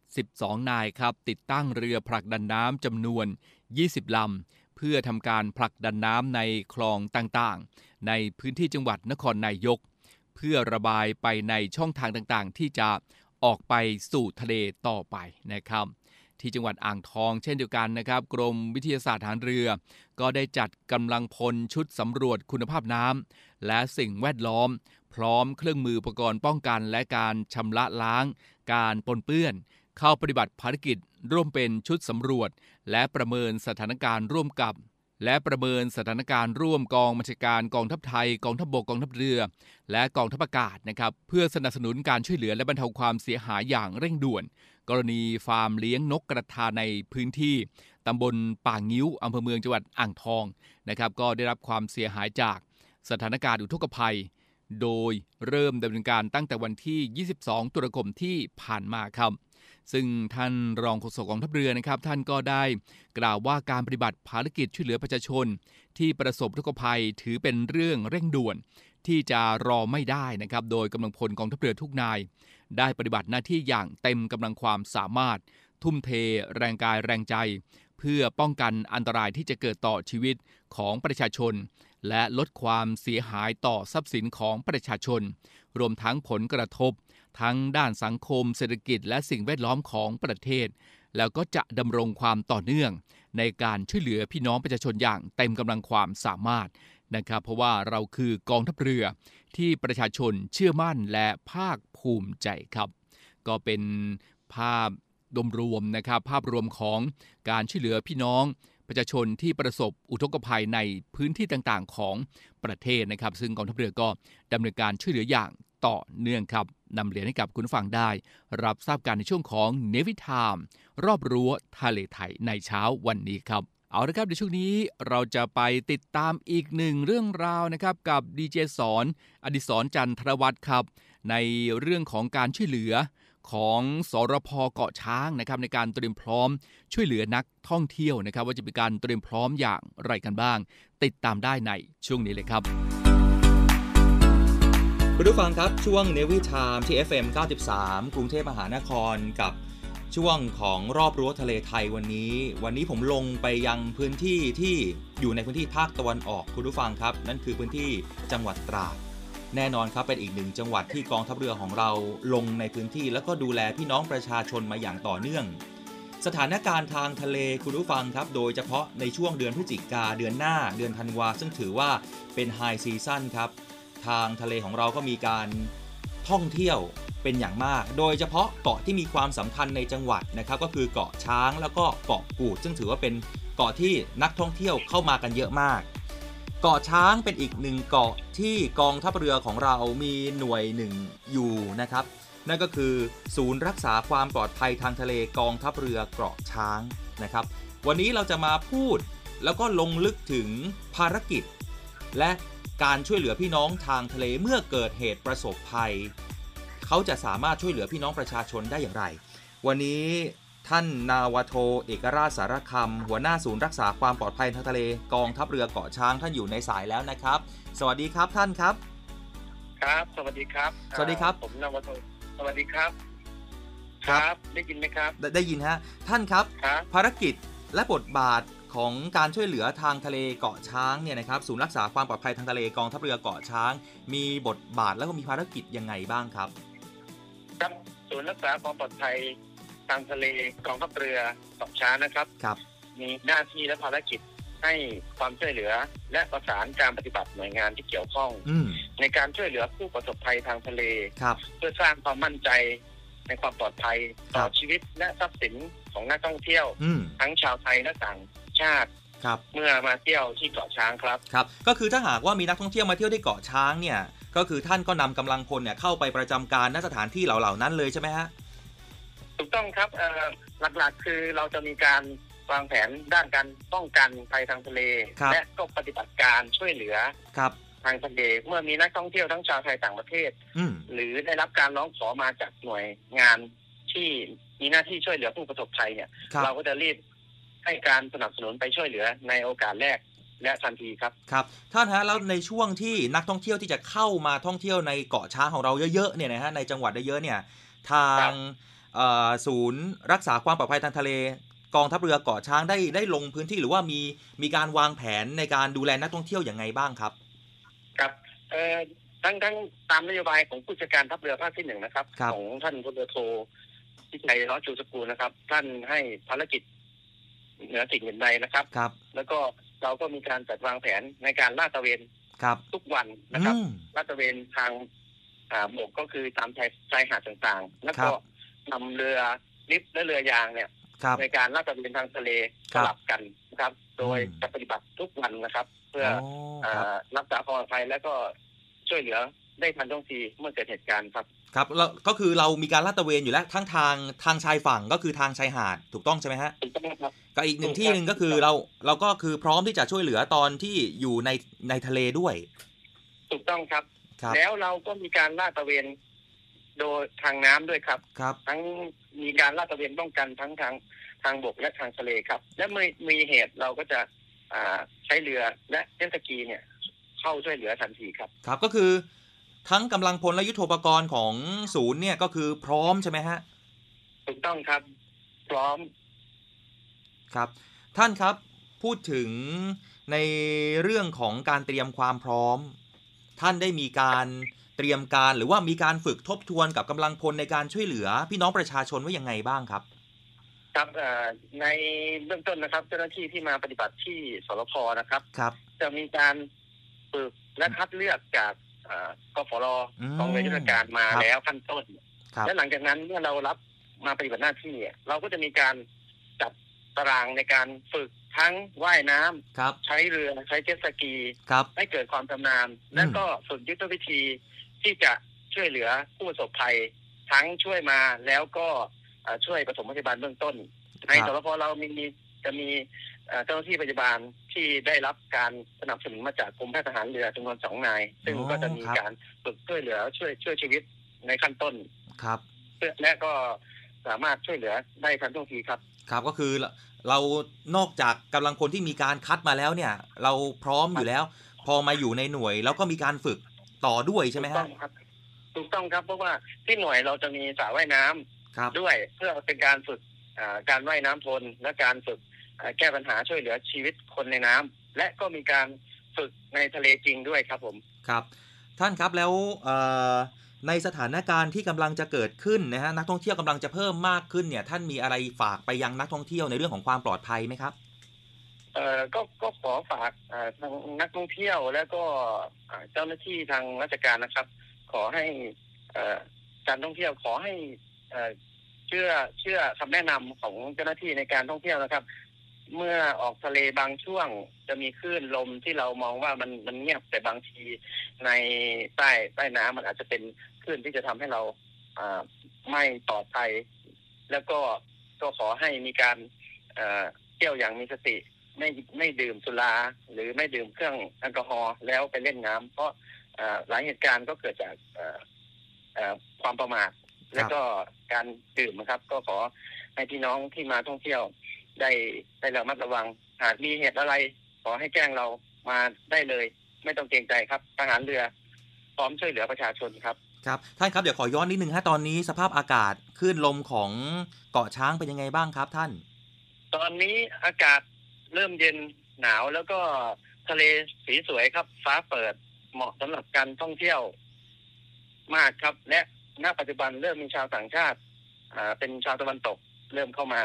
D: 72 นายครับ ติดตั้งเรือผลักดันน้ำจำนวน 20 ลำ เพื่อทำการผลักดันน้ำในคลองต่างๆ ในพื้นที่จังหวัดนครนายก เพื่อระบายไปในช่องทางต่างๆ ที่จะออกไปสู่ทะเลต่อไปนะครับ ที่จังหวัดอ่างทองเช่นเดียวกันนะครับ กรมวิทยาศาสตร์ทารเรือ ก็ได้จัดกำลังพลชุดสำรวจคุณภาพน้ำและสิ่งแวดล้อม พร้อมเครื่องมืออุปกรณ์ป้องกัน และการชำระล้าง การปนเปื้อน เข้าปฏิบัติภารกิจ ร่วมเป็นชุดสำรวจ และประเมินสถานการณ์ร่วมกับ และประเมินสถานการณ์ร่วมกองบัญชาการกองทัพไทย กองทัพบกกองทัพเรือ และกองทัพอากาศนะครับเพื่อสนับสนุนการช่วยเหลือและบรรเทาความเสียหายอย่างเร่งด่วน กรณีฟาร์มเลี้ยงนกกระทาในพื้นที่ตำบลป่างิ้วอำเภอเมืองจังหวัดอ่างทองนะครับก็ได้รับความเสียหายจากสถานการณ์อุทกภัย โดยเริ่มดำเนินการตั้งแต่วันที่ 22 ตุลาคมที่ผ่านมาครับ ซึ่งท่านรองโฆษกกองทัพเรือนะครับ ท่านก็ได้กล่าวว่าการปฏิบัติภารกิจช่วยเหลือประชาชน ที่ประสบอุกภัยถือเป็นเรื่องเร่งด่วน ที่จะรอไม่ได้นะครับ โดยกำลังพลกองทัพเรือทุกนาย ได้ปฏิบัติหน้าที่อย่างเต็มกำลังความสามารถ ทุ่มเท แรงกายแรงใจ เพื่อป้องกันอันตรายที่จะเกิดต่อชีวิตของประชาชน และลดความเสียหายต่อทรัพย์สินของประชาชน รวมทั้งผลกระทบ ทั้งด้านสังคมเศรษฐกิจและสิ่งแวดล้อมของประเทศ แล้วก็จะดำรงความต่อเนื่อง ในการช่วยเหลือพี่น้องประชาชนอย่างเต็มกำลังความสามารถนะครับเพราะว่าเราคือกองทัพเรือที่ประชาชนเชื่อมั่นและภาคภูมิใจครับ ก็เป็นภาพรวมนะครับภาพรวมของการช่วยเหลือพี่น้องประชาชนที่ประสบอุทกภัยในพื้นที่ต่างๆ ของประเทศนะครับ ซึ่งกองทัพเรือก็ดำเนินการช่วยเหลืออย่าง ต่อเนื่องครับนำเรียนให้กับคุณฟังได้ รับทราบการในช่วงของเนวิทามรอบรั้วทะเลไทยในเช้าวันนี้ครับ เอาละครับในช่วงนี้เราจะไปติดตามอีกหนึ่งเรื่องราวนะครับกับดีเจสอนอดิศรจันทรวัตรครับ ในเรื่องของการช่วยเหลือของสรพเกาะช้างนะครับในการเตรียมพร้อมช่วยเหลือนักท่องเที่ยวนะครับ ว่าจะเป็นการเตรียมพร้อมอย่างไรกันบ้าง ติดตามได้ในช่วงนี้เลยครับ
I: คุณผู้ฟังครับช่วงเนวิทามที่ FM 93 กรุงเทพมหานครกับช่วงของรอบรั้วทะเลไทยวันนี้ วันนี้ผมลงไปยังพื้นที่ที่อยู่ในพื้นที่ภาคตะวันออกคุณผู้ฟังครับ นั่นคือพื้นที่จังหวัดตราดแน่นอนครับเป็นอีกหนึ่งจังหวัดที่กองทัพเรือของเราลงในพื้นที่ แล้วก็ดูแลพี่น้องประชาชนมาอย่างต่อเนื่อง สถานการณ์ทางทะเลคุณผู้ฟังครับ โดยเฉพาะในช่วงเดือนพฤศจิกาเดือนหน้าเดือนธันวาซึ่งถือว่าเป็นไฮซีซั่นครับ ทางทะเลของเราก็มีการท่องเที่ยวเป็นอย่างมาก โดยเฉพาะเกาะที่มีความสำคัญในจังหวัดนะครับ ก็คือเกาะช้างแล้วก็เกาะกูด ซึ่งถือว่าเป็นเกาะที่นักท่องเที่ยวเข้ามากันเยอะมาก เกาะช้างเป็นอีกหนึ่งเกาะที่กองทัพเรือของเรามีหน่วยหนึ่งอยู่นะครับ นั่นก็คือศูนย์รักษาความปลอดภัยทางทะเลกองทัพเรือเกาะช้างนะครับ วันนี้เราจะมาพูดแล้วก็ลงลึกถึงภารกิจ และ การช่วยเหลือพี่น้องทางทะเลเมื่อเกิดเหตุประสบภัย เขาจะสามารถช่วยเหลือพี่น้องประชาชนได้อย่างไร วันนี้ท่านนาวาโท เอกราชสารคำหัวหน้าศูนย์รักษาความปลอดภัยทางทะเลกองทัพเรือเกาะช้างท่านอยู่ในสายแล้วนะครับ สวัสดีครับท่านครับ
J: ครับ สวัสดีครับ
I: สวัสดีครับ
J: ผมนวัตสวัสดีครับ
I: ครับ
J: ได้ยินไหมครับ
I: ได้ได้ยินฮะ ท่านครับ
J: ครับ
I: ภารกิจและบทบาท ของการช่วยเหลือทางทะเลเกาะช้างเนี่ยนะครับศูนย์รักษาความปลอดภัยทางทะเลกองทัพเรือเกาะช้าง มีบทบาทแล้วก็มีภารกิจยังไงบ้างครับ
J: ครับศูนย์รักษาความปลอดภัยทางทะเลกองทัพเรือเกาะช้างนะครับ
I: ครับ
J: มีหน้าที่และภารกิจให้ความช่วยเหลือและประสานการปฏิบัติหน่วยงานที่เกี่ยวข้อง
I: อืม
J: ในการช่วยเหลือผู้ประสบภัยทางทะเล
I: ครับ
J: เพื่อสร้างความมั่นใจในความปลอดภัยต่อ
I: ครับ
J: ชีวิตและทรัพย์สินของนักท่องเที่ยว
I: อืม
J: ทั้งชาวไทยและต่าง ชาติ
I: ครับ
J: เมื่อมาเที่ยวที่เกาะช้างครับ
I: ครับ ก็คือถ้าหากว่ามีนักท่องเที่ยวมาเที่ยวที่เกาะช้างเนี่ย ก็คือท่านก็นำกำลังพลเนี่ยเข้าไปประจำการณสถานที่เหล่าๆนั้นเลยใช่ไหมฮะ
J: ถูกต้องครับเอ่อหลักๆคือเราจะมีการวางแผนด้านการป้องกันภัยทางทะเล
I: ครับ
J: และก็ปฏิบัติการช่วยเหลือ
I: ครับ
J: ทางทะเลเมื่อมีนักท่องเที่ยวทั้งชาวไทยต่างประเทศ
I: อืม
J: หรือได้รับการร้องขอมาจากหน่วยงานที่มีหน้าที่ช่วยเหลือผู้ประสบภัยเนี่ย
I: ครับ
J: เราก็จะรีบ ให้การสนับสนุนไปช่วยเหลือในโอกาสแรกและทันทีครับ
I: ครับท่านฮะแล้วในช่วงที่นักท่องเที่ยวที่จะเข้ามาท่องเที่ยวในเกาะช้างของเราเยอะๆเนี่ยนะฮะในจังหวัดเยอะๆเนี่ยทางเอ่อศูนย์รักษาความปลอดภัยทางทะเล กองทัพเรือเกาะช้างได้ได้ลงพื้นที่หรือว่ามีมีการวางแผนในการดูแลนักท่องเที่ยวอย่างไงบ้างครับ
J: ครับเอ่อทั้งทั้งตามนโยบายของผู้จัดการทัพเรือภาคที่หนึ่งนะครับ
I: ครับ
J: ของท่านพลเรือโทพิชัยร้อยชูสกุลนะครับ ท่านให้ภารกิจ เหนือสิ่งอื่นใดนะครับ
I: ครับ
J: แล้วก็เราก็มีการจัดวางแผนในการลาดตระเวน
I: ครับ
J: ทุกวันนะครับ
I: อืม
J: ลาดตระเวนทางอ่าบกก็คือตามชายชายหาดต่างๆ แล้วก็
I: ครับ
J: นำเรือลิฟต์และเรือยางเนี่ย
I: ครับ
J: ในการลาดตระเวนทางทะเล
I: ค
J: ส
I: รับ
J: ลับกันนะครับ โดย
I: อืม
J: จะปฏิบัติทุกวันนะครับ เพื่อ
I: อ๋อ
J: อ่
I: ครับา
J: รักษาความปลอดภัยและก็ช่วยเหลือ ได้ทันท่วงทีเมื่อเกิดเหตุการณ์ครับ
I: ครับแล้วก็คือเรามีการลาดตระเวนอยู่แล้วทั้งทางทางชายฝั่งก็คือทางชายหาดถูกต้องใช่ไหมฮะ
J: ถูกต้องครับ
I: กับอีกหนึ่ง
J: ถูก
I: ที่หนึ่ง
J: ครับ
I: ก็คือเราเราก็คือพร้อมที่จะช่วยเหลือตอนที่อยู่ในในทะเลด้วย
J: ถูกต้องครับ
I: ครับ
J: แล้วเราก็มีการลาดตระเวนโดยทางน้ำด้วยครับ
I: ครับ
J: ทั้งมีการลาดตระเวนป้องกันทั้งทางทางบกและทางทะเลครับ และเมื่อมีเหตุเราก็จะอ่าใช้เรือและเจ็ตสกีเนี่ย เข้าช่วยเหลือทันทีครับ
I: ครับก็คือ ทั้งกำลังพลและยุทโธปกรณ์ของศูนย์เนี่ยก็คือพร้อมใช่ไหมฮะ
J: ถูกต้องครับ พร้อม
I: ครับ ท่านครับพูดถึงในเรื่องของการเตรียมความพร้อม ท่านได้มีการเตรียมการหรือว่ามีการฝึกทบทวนกับกำลังพลในการช่วยเหลือ พี่น้องประชาชนว่ายังไงบ้างครับ
J: ครับเอ่อในเบื้องต้นนะครับ เจ้าหน้าที่ที่มาปฏิบัติที่สรพนะครับ
I: ครับ
J: จะมีการฝึกและคัดเลือกจากเอ่อ กฟร
I: อืม
J: กองเวรยุทธการมา
I: ครับ
J: แล้วขั้นต้น
I: ครับ
J: และหลังจากนั้นเมื่อเรารับมาปฏิบัติหน้าที่เราก็จะมีการจัดตารางในการฝึกทั้งว่ายน้ำ
I: ครับ
J: ใช้เรือใช้เจ็ตสกี
I: ครับ
J: ให้เกิดความชำนาญและก็ฝึกยุทธวิธีที่จะช่วยเหลือผู้ประสบภัย ทั้งช่วยมาแล้วก็เอ่อช่วยปฐมพยาบาลเบื้องต้น ใน
I: ครับ
J: สรพเรามีจะมี เอ่อเจ้าหน้าที่พยาบาลที่ได้รับการสนับสนุนมาจากกรมแพทย์ทหารเรือจำนวนสองนาย ซึ่ง
I: อ๋อ
J: ก็จะมี
I: ครับ
J: การฝึกช่วยเหลือช่วยช่วยชีวิตในขั้นต้น
I: ครับ
J: เพื่อและก็สามารถช่วยเหลือได้ทันท่วงทีครับ
I: ครับก็คือเรานอกจากกำลังพลที่มีการคัดมาแล้วเนี่ย เราพร้อมอยู่แล้ว พอมาอยู่ในหน่วยแล้วก็มีการฝึกต่อด้วยใช่ไหม
J: ถูกต้
I: ฮะ
J: องครับถูกต้องครับเพราะว่าที่หน่วยเราจะมีสระว่ายน้ำ
I: ครับ
J: ด้วยเพื่อเป็นการฝึกอ่าการว่ายน้ำทนและการฝึกอ่า แก้ปัญหาช่วยเหลือชีวิตคนในน้ำและก็มีการฝึกในทะเลจริงด้วยครับผม
I: ครับ ท่านครับแล้วเอ่อในสถานการณ์ที่กำลังจะเกิดขึ้นนะฮะนักท่องเที่ยวกำลังจะเพิ่มมากขึ้นเนี่ย ท่านมีอะไรฝากไปยังนักท่องเที่ยวในเรื่องของความปลอดภัยไหมครับ
J: เอ่อก็ก็ขอฝากอ่าทางนักท่องเที่ยวและก็อ่าเจ้าหน้าที่ทางราชการนะครับ ขอให้เอ่อการท่องเที่ยวขอให้เอ่อเชื่อเชื่อคำแนะนำของเจ้าหน้าที่ในการท่องเที่ยวนะครับ เมื่อออกทะเลบางช่วง จะมีคลื่นลมที่เรามองว่ามันมันเงียบแต่บางทีในใต้ใต้น้ำมันอาจจะเป็นคลื่นที่จะทำให้เราอ่าไม่ปลอดภัยแล้วก็ก็ขอให้มีการเอ่อเที่ยวอย่างมีสติ ไม่ไม่ดื่มสุราหรือไม่ดื่มเครื่องแอลกอฮอล์แล้วไปเล่นน้ำเพราะอหลายเหตุการณ์ก็เกิดจากเอ่อความประมาท และก็การดื่มนะครับ ก็ขอให้พี่น้องที่มาท่องเที่ยว ได้ได้ระมัดระวัง หากมีเหตุอะไร ขอให้แจ้งเรามาได้เลย ไม่ต้องเกรงใจครับทหารเรือ พร้อมช่วยเหลือประชาชนครับ
I: ครับท่านครับเดี๋ยวขอย้อนนิดนึงฮะตอนนี้สภาพอากาศคลื่นลมของเกาะช้างเป็นยังไงบ้างครับท่าน
J: ตอนนี้อากาศเริ่มเย็นหนาวแล้วก็ทะเลสีสวยครับ ฟ้าเปิดเหมาะสำหรับการท่องเที่ยวมากครับ และณปัจจุบันเริ่มมีชาวต่างชาติ อ่า เป็นชาวตะวันตก เริ่มเข้ามา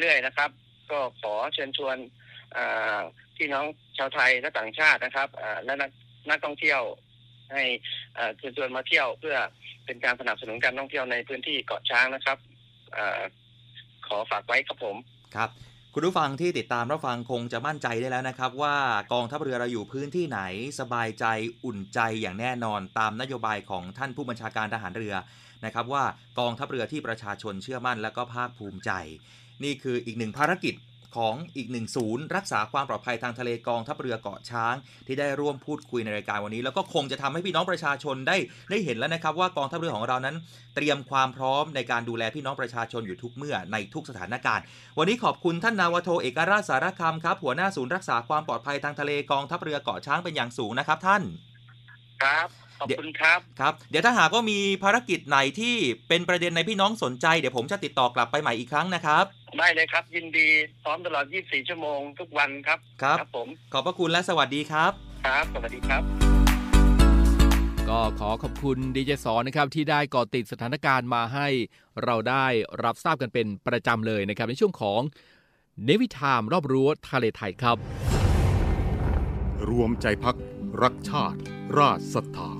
J: เรื่อยๆนะครับ ก็ขอเชิญชวนพี่น้องชาวไทยและต่างชาตินะครับและนักนักท่องเที่ยวให้เชิญชวนมาเที่ยวเพื่อเป็นการสนับสนุนการท่องเที่ยวในพื้นที่เกาะช้างนะครับอขอฝากไว้ครับผม
I: ครับคุณผู้ฟังที่ติดตามรับฟังคงจะมั่นใจได้แล้วนะครับ ว่ากองทัพเรือเราอยู่พื้นที่ไหนสบายใจอุ่นใจอย่างแน่นอนตามนโยบายของท่านผู้บัญชาการทหารเรือนะครับ ว่ากองทัพเรือที่ประชาชนเชื่อมั่นและก็ภาคภูมิใจ นี่คืออีกหนึ่งภารกิจของอีกหนึ่งศูนย์รักษาความปลอดภัยทางทะเลกองทัพเรือเกาะช้าง ที่ได้ร่วมพูดคุยในรายการวันนี้ แล้วก็คงจะทำให้พี่น้องประชาชนได้ได้เห็นแล้วนะครับ ว่ากองทัพเรือของเรานั้น เตรียมความพร้อมในการดูแลพี่น้องประชาชนอยู่ทุกเมื่อในทุกสถานการณ์ วันนี้ขอบคุณท่านนาวาโทเอกราชสารคำครับหัวหน้าศูนย์รักษาความปลอดภัยทางทะเลกองทัพเรือเกาะช้างเป็นอย่างสูงนะครับ ท่าน
J: ครับขอบคุณครับ
I: ครับ เดี๋ยวถ้าหากว่ามีภารกิจไหนที่เป็นประเด็นในพี่น้องสนใจเดี๋ยวผมจะติดต่อกลับไปใหม่อีกครั้งนะครับ
J: ได้เลยครับ ยินดีพร้อมตลอด 24 ชั่วโมงทุกวันครับ
I: ครับ
J: ครับ ผม
I: ขอบพระคุณและสวัสดีครับ
J: ครับ สวัสดีครับ
D: ก็ขอขอบคุณดีเจสอนนะครับที่ได้ก่อติดสถานการณ์มาให้เราได้รับทราบกันเป็นประจำเลยนะครับ ในช่วงของเนวิทามรอบรั้วทะเลไทยครับ
K: รวมใจพักรักชาติ ราชศรัทธา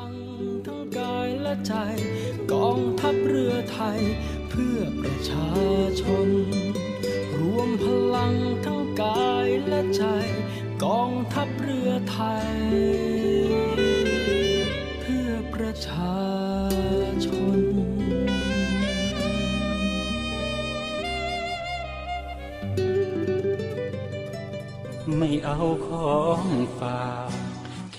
L: กายและใจ กองทัพเรือไทย เพื่อประชาชน รวมพลังทั้งกายและใจ กองทัพเรือไทย เพื่อประชาชน
M: ไม่เอาของฝาก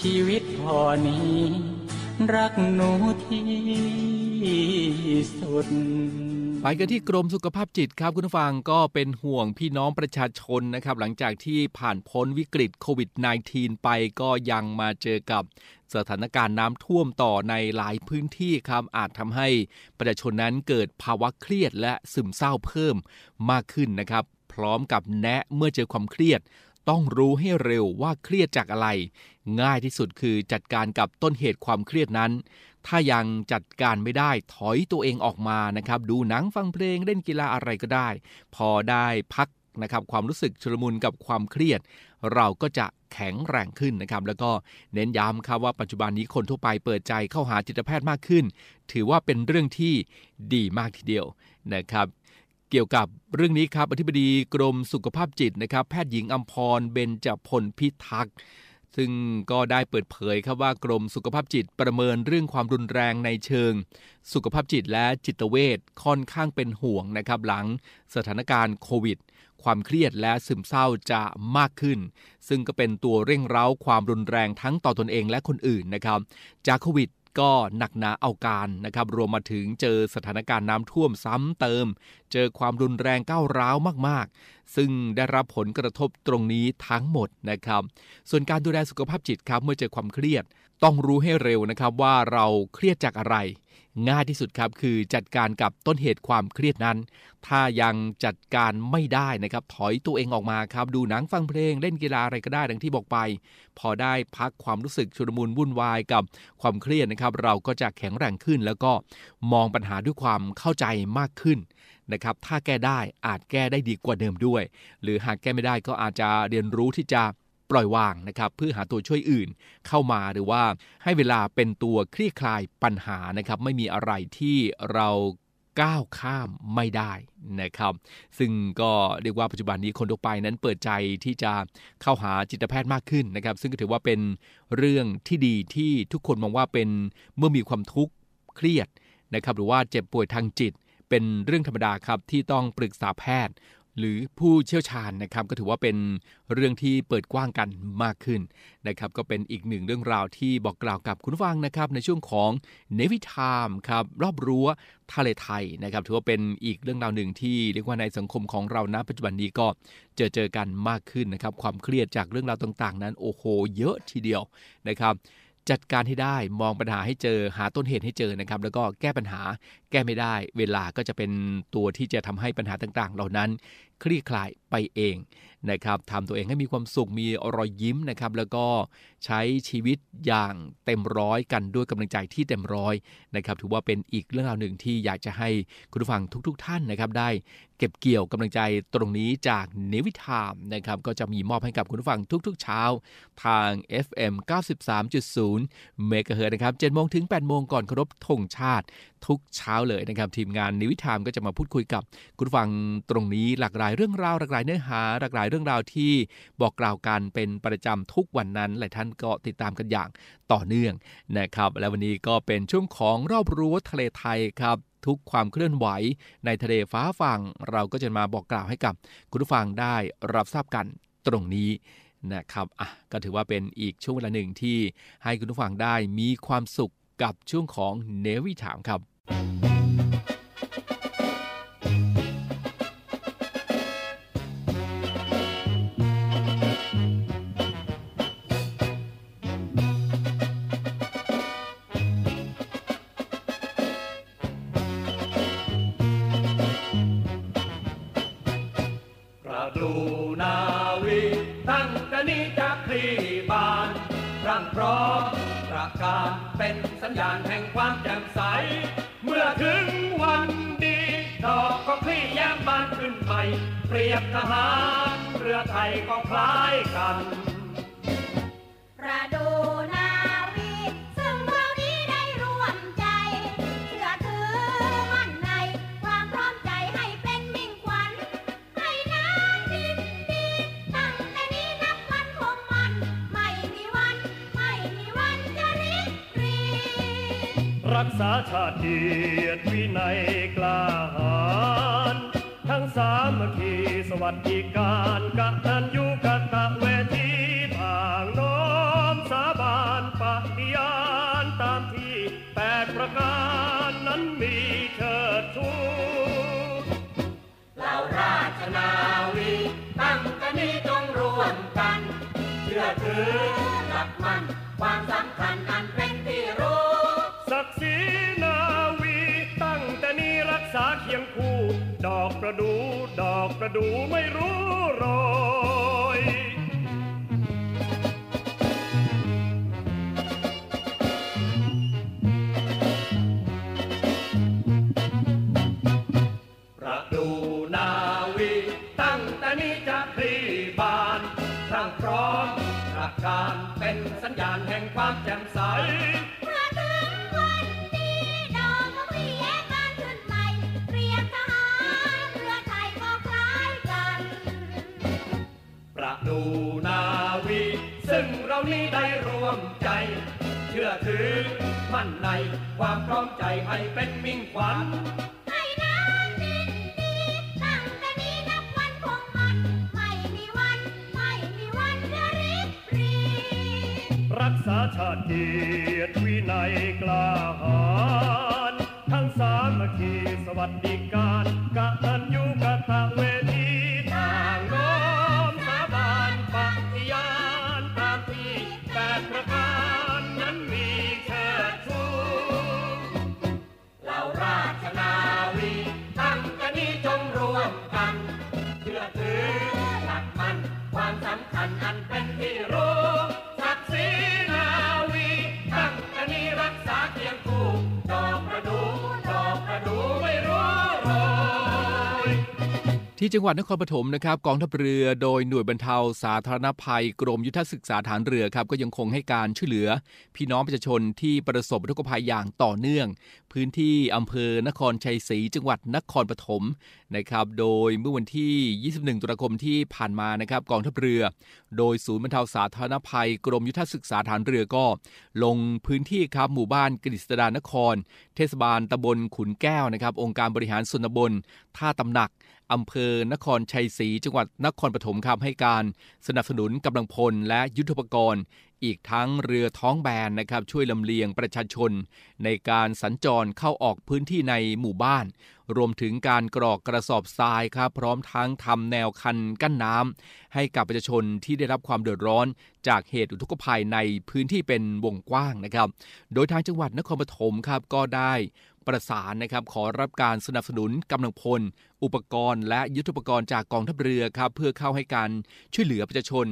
M: ชีวิตพอนี้ รักหนูที่สุด
D: ไปกันที่กรมสุขภาพจิตครับคุณผู้ฟังก็เป็นห่วงพี่น้องประชาชนนะครับ หลังจากที่ผ่านพ้นวิกฤตโควิด -19 ไปก็ยังมาเจอกับสถานการณ์น้ำท่วมต่อในหลายพื้นที่ครับอาจทำให้ประชาชนนั้นเกิดภาวะเครียดและซึมเศร้าเพิ่มมากขึ้นนะครับ พร้อมกับแนะเมื่อเจอความเครียด ต้องรู้ให้เร็วว่าเครียดจากอะไร ง่ายที่สุดคือจัดการกับต้นเหตุความเครียดนั้น ถ้ายังจัดการไม่ได้ถอยตัวเองออกมานะครับ ดูหนังฟังเพลงเล่นกีฬาอะไรก็ได้ พอได้พักนะครับความรู้สึกชุลมุนกับความเครียด เราก็จะแข็งแรงขึ้นนะครับแล้วก็เน้นย้ำครับว่าปัจจุบันนี้คนทั่วไปเปิดใจเข้าหาจิตแพทย์มากขึ้น ถือว่าเป็นเรื่องที่ดีมากทีเดียวนะครับ เกี่ยวกับเรื่องนี้ครับอธิบดีกรมสุขภาพจิตนะครับแพทย์หญิงอัมพรเบญจพลพิทักษ์ซึ่งก็ได้เปิดเผยครับว่ากรมสุขภาพจิตประเมินเรื่องความรุนแรงในเชิง สุขภาพจิตและจิตเวชค่อนข้างเป็นห่วงนะครับ หลังสถานการณ์โควิด ความเครียดและซึมเศร้าจะมากขึ้น ซึ่งก็เป็นตัวเร่งเร้าความรุนแรงทั้งต่อตอนเองและคนอื่นนะครับ จากโควิด ก็หนักหนาเอาการนะครับ รวมมาถึงเจอสถานการณ์น้ำท่วมซ้ำเติม เจอความรุนแรงก้าวร้าวมาก ๆ ซึ่งได้รับผลกระทบตรงนี้ทั้งหมดนะครับ ส่วนการดูแลสุขภาพจิตครับเมื่อเจอความเครียด ต้องรู้ให้เร็วนะครับว่าเราเครียดจากอะไร ง่ายที่สุดครับคือจัดการกับต้นเหตุความเครียดนั้น ถ้ายังจัดการไม่ได้นะครับถอยตัวเองออกมาครับดูหนังฟังเพลงเล่นกีฬาอะไรก็ได้ดังที่บอกไป พอได้พักความรู้สึกชุลมุนวุ่นวายกับความเครียดนะครับ เราก็จะแข็งแรงขึ้น แล้วก็มองปัญหาด้วยความเข้าใจมากขึ้นนะครับถ้าแก้ได้อาจแก้ได้ดีกว่าเดิมด้วย หรือหากแก้ไม่ได้ก็อาจจะเรียนรู้ที่จะ ปล่อยวางนะครับเพื่อหาตัวช่วยอื่นเข้ามาหรือว่าให้เวลาเป็นตัวคลี่คลายปัญหานะครับ ไม่มีอะไรที่เราก้าวข้ามไม่ได้นะครับ ซึ่งก็เรียกว่าปัจจุบันนี้คนทั่วไปนั้นเปิดใจที่จะเข้าหาจิตแพทย์มากขึ้นนะครับ ซึ่งก็ถือว่าเป็นเรื่องที่ดีที่ทุกคนมองว่าเป็นเมื่อมีความทุกข์เครียดนะครับ หรือว่าเจ็บป่วยทางจิตเป็นเรื่องธรรมดาครับที่ต้องปรึกษาแพทย์ หรือผู้เชี่ยวชาญนะครับก็ถือว่าเป็นเรื่องที่เปิดกว้างกันมากขึ้นนะครับก็เป็นอีกหนึ่งเรื่องราวที่บอกกล่าวกับคุณฟังนะครับในช่วงของเนวิทามครับรอบรั้วทะเลไทยนะครับถือว่าเป็นอีกเรื่องราวหนึ่งที่เรียกว่าในสังคมของเราณปัจจุบันนี้ก็เจอเจอกันมากขึ้นนะครับความเครียดจากเรื่องราวต่างๆ นั้นโอ้โหเยอะทีเดียวนะครับ จัดการให้ได้มองปัญหาให้เจอหาต้นเหตุให้เจอนะครับ แล้วก็แก้ปัญหาแก้ไม่ได้ เวลาก็จะเป็นตัวที่จะทำให้ปัญหาต่างๆ เหล่านั้น คลี่คลายไปเองนะครับทำตัวเองให้มีความสุขมีรอยยิ้มนะครับ แล้วก็ใช้ชีวิตอย่างเต็มร้อยกันด้วยกำลังใจที่เต็มร้อยนะครับ ถือว่าเป็นอีกเรื่องราวหนึ่งที่อยากจะให้คุณผู้ฟังทุก ๆท่านนะครับ ได้เก็บเกี่ยวกำลังใจตรงนี้จากเนวิทามนะครับ ก็จะมีมอบให้กับคุณผู้ฟังทุก ๆ เช้า ทาง FM 93.0เมกะเฮิรตนะครับ7โมงถึง 8 โมงก่อนครพธงชาติ ทุกเช้าเลยนะครับ ทีมงานนิวิทามก็จะมาพูดคุยกับคุณฟังตรงนี้หลากหลายเรื่องราวหลากหลายเนื้อหาหลากหลายเรื่องราวที่บอกกล่าวกันเป็นประจำทุกวันนั้น หลายท่านก็ติดตามกันอย่างต่อเนื่องนะครับ และวันนี้ก็เป็นช่วงของรอบรั้ทะเลไทยครับทุกความเคลื่อนไหวในทะเลฟ้าฝั่งเราก็จะมาบอกกล่าวให้กับคุณผู้ฟังได้รับทราบกันตรงนี้นะครับอะก็ถือว่าเป็นอีกช่วงเวลาหนึ่งที่ให้คุณผู้ฟังได้มีความสุขกับช่วงของเนวิถามครับ
C: ปร ก็คล้ายกัน
E: ประดูนาวีซึ่งเรานี้ได้ร่วมใจ เชื่อถือมั่นใน ความพร้อมใจให้เป็นมิ่งขวัญให้น้ำดินดีตั้งแต่นี้นับวันคงมัน ไม่มีวัน ไม่มีวันจะริบหรี
C: รักษาชาติเกียรติวินัย คีส ระดูดอกประดูไม่รู้โรย ประดูนาวีตั้งแต่นี้จะคลีบานทั้งพร้อมประการเป็นสัญญาณแห่งความแจ่มใส
E: ถือ มั่นใน
C: ความพร้อมใจให้เป็นมิ่งขวัญ
E: ให้น้ำดินดีตั้งแต่นี้นับวันคงมันไม่มีวันไม่มีวันจะริบหรี
C: รักษาชาติเกียรติวินัยกล้าหาญทั้งสามัคคีสวัสดิ
D: จังหวัดนครปฐมนะครับกองทัพเรือโดยหน่วยบรรเทาสาธารณภัย กรมยุทธศึกษาฐานเรือครับก็ยังคงให้การช่วยเหลือ พี่น้องประชาชนที่ประสบอุทกภัยอย่างต่อเนื่อง พื้นที่อำเภอนครชัยศรีจังหวัดนครปฐมนะครับ โดยเมื่อวันที่ 21 ตุลาคมที่ผ่านมานะครับกองทัพเรือ โดยศูนย์บรรเทาสาธารณภัย กรมยุทธศึกษาฐานเรือก็ ลงพื้นที่ครับหมู่บ้านกฤษดานคร เทศบาลตำบลขุนแก้วนะครับ องค์การบริหารส่วนตำบลท่าตำหนักอำเภอนครชัยศรีจังหวัดนครปฐมครับให้การสนับสนุนกำลังพลและยุทธปกรณ์ อีกทั้งเรือท้องแบนนะครับช่วยลำเลียงประชาชน ในการสัญจรเข้าออกพื้นที่ในหมู่บ้าน รวมถึงการกรอกกระสอบทรายครับพร้อมทั้งทำแนวคันกั้นน้ำให้กับประชาชนที่ได้รับความเดือดร้อน จากเหตุอุทกภัยในพื้นที่เป็นวงกว้างนะครับ โดยทางจังหวัดนครปฐมครับก็ได้ประสานนะครับขอรับการสนับสนุนกำลังพล อุปกรณ์ และยุทธปกรณ์จากกองทัพเรือครับเพื่อเข้าให้การช่วยเหลือประชาชน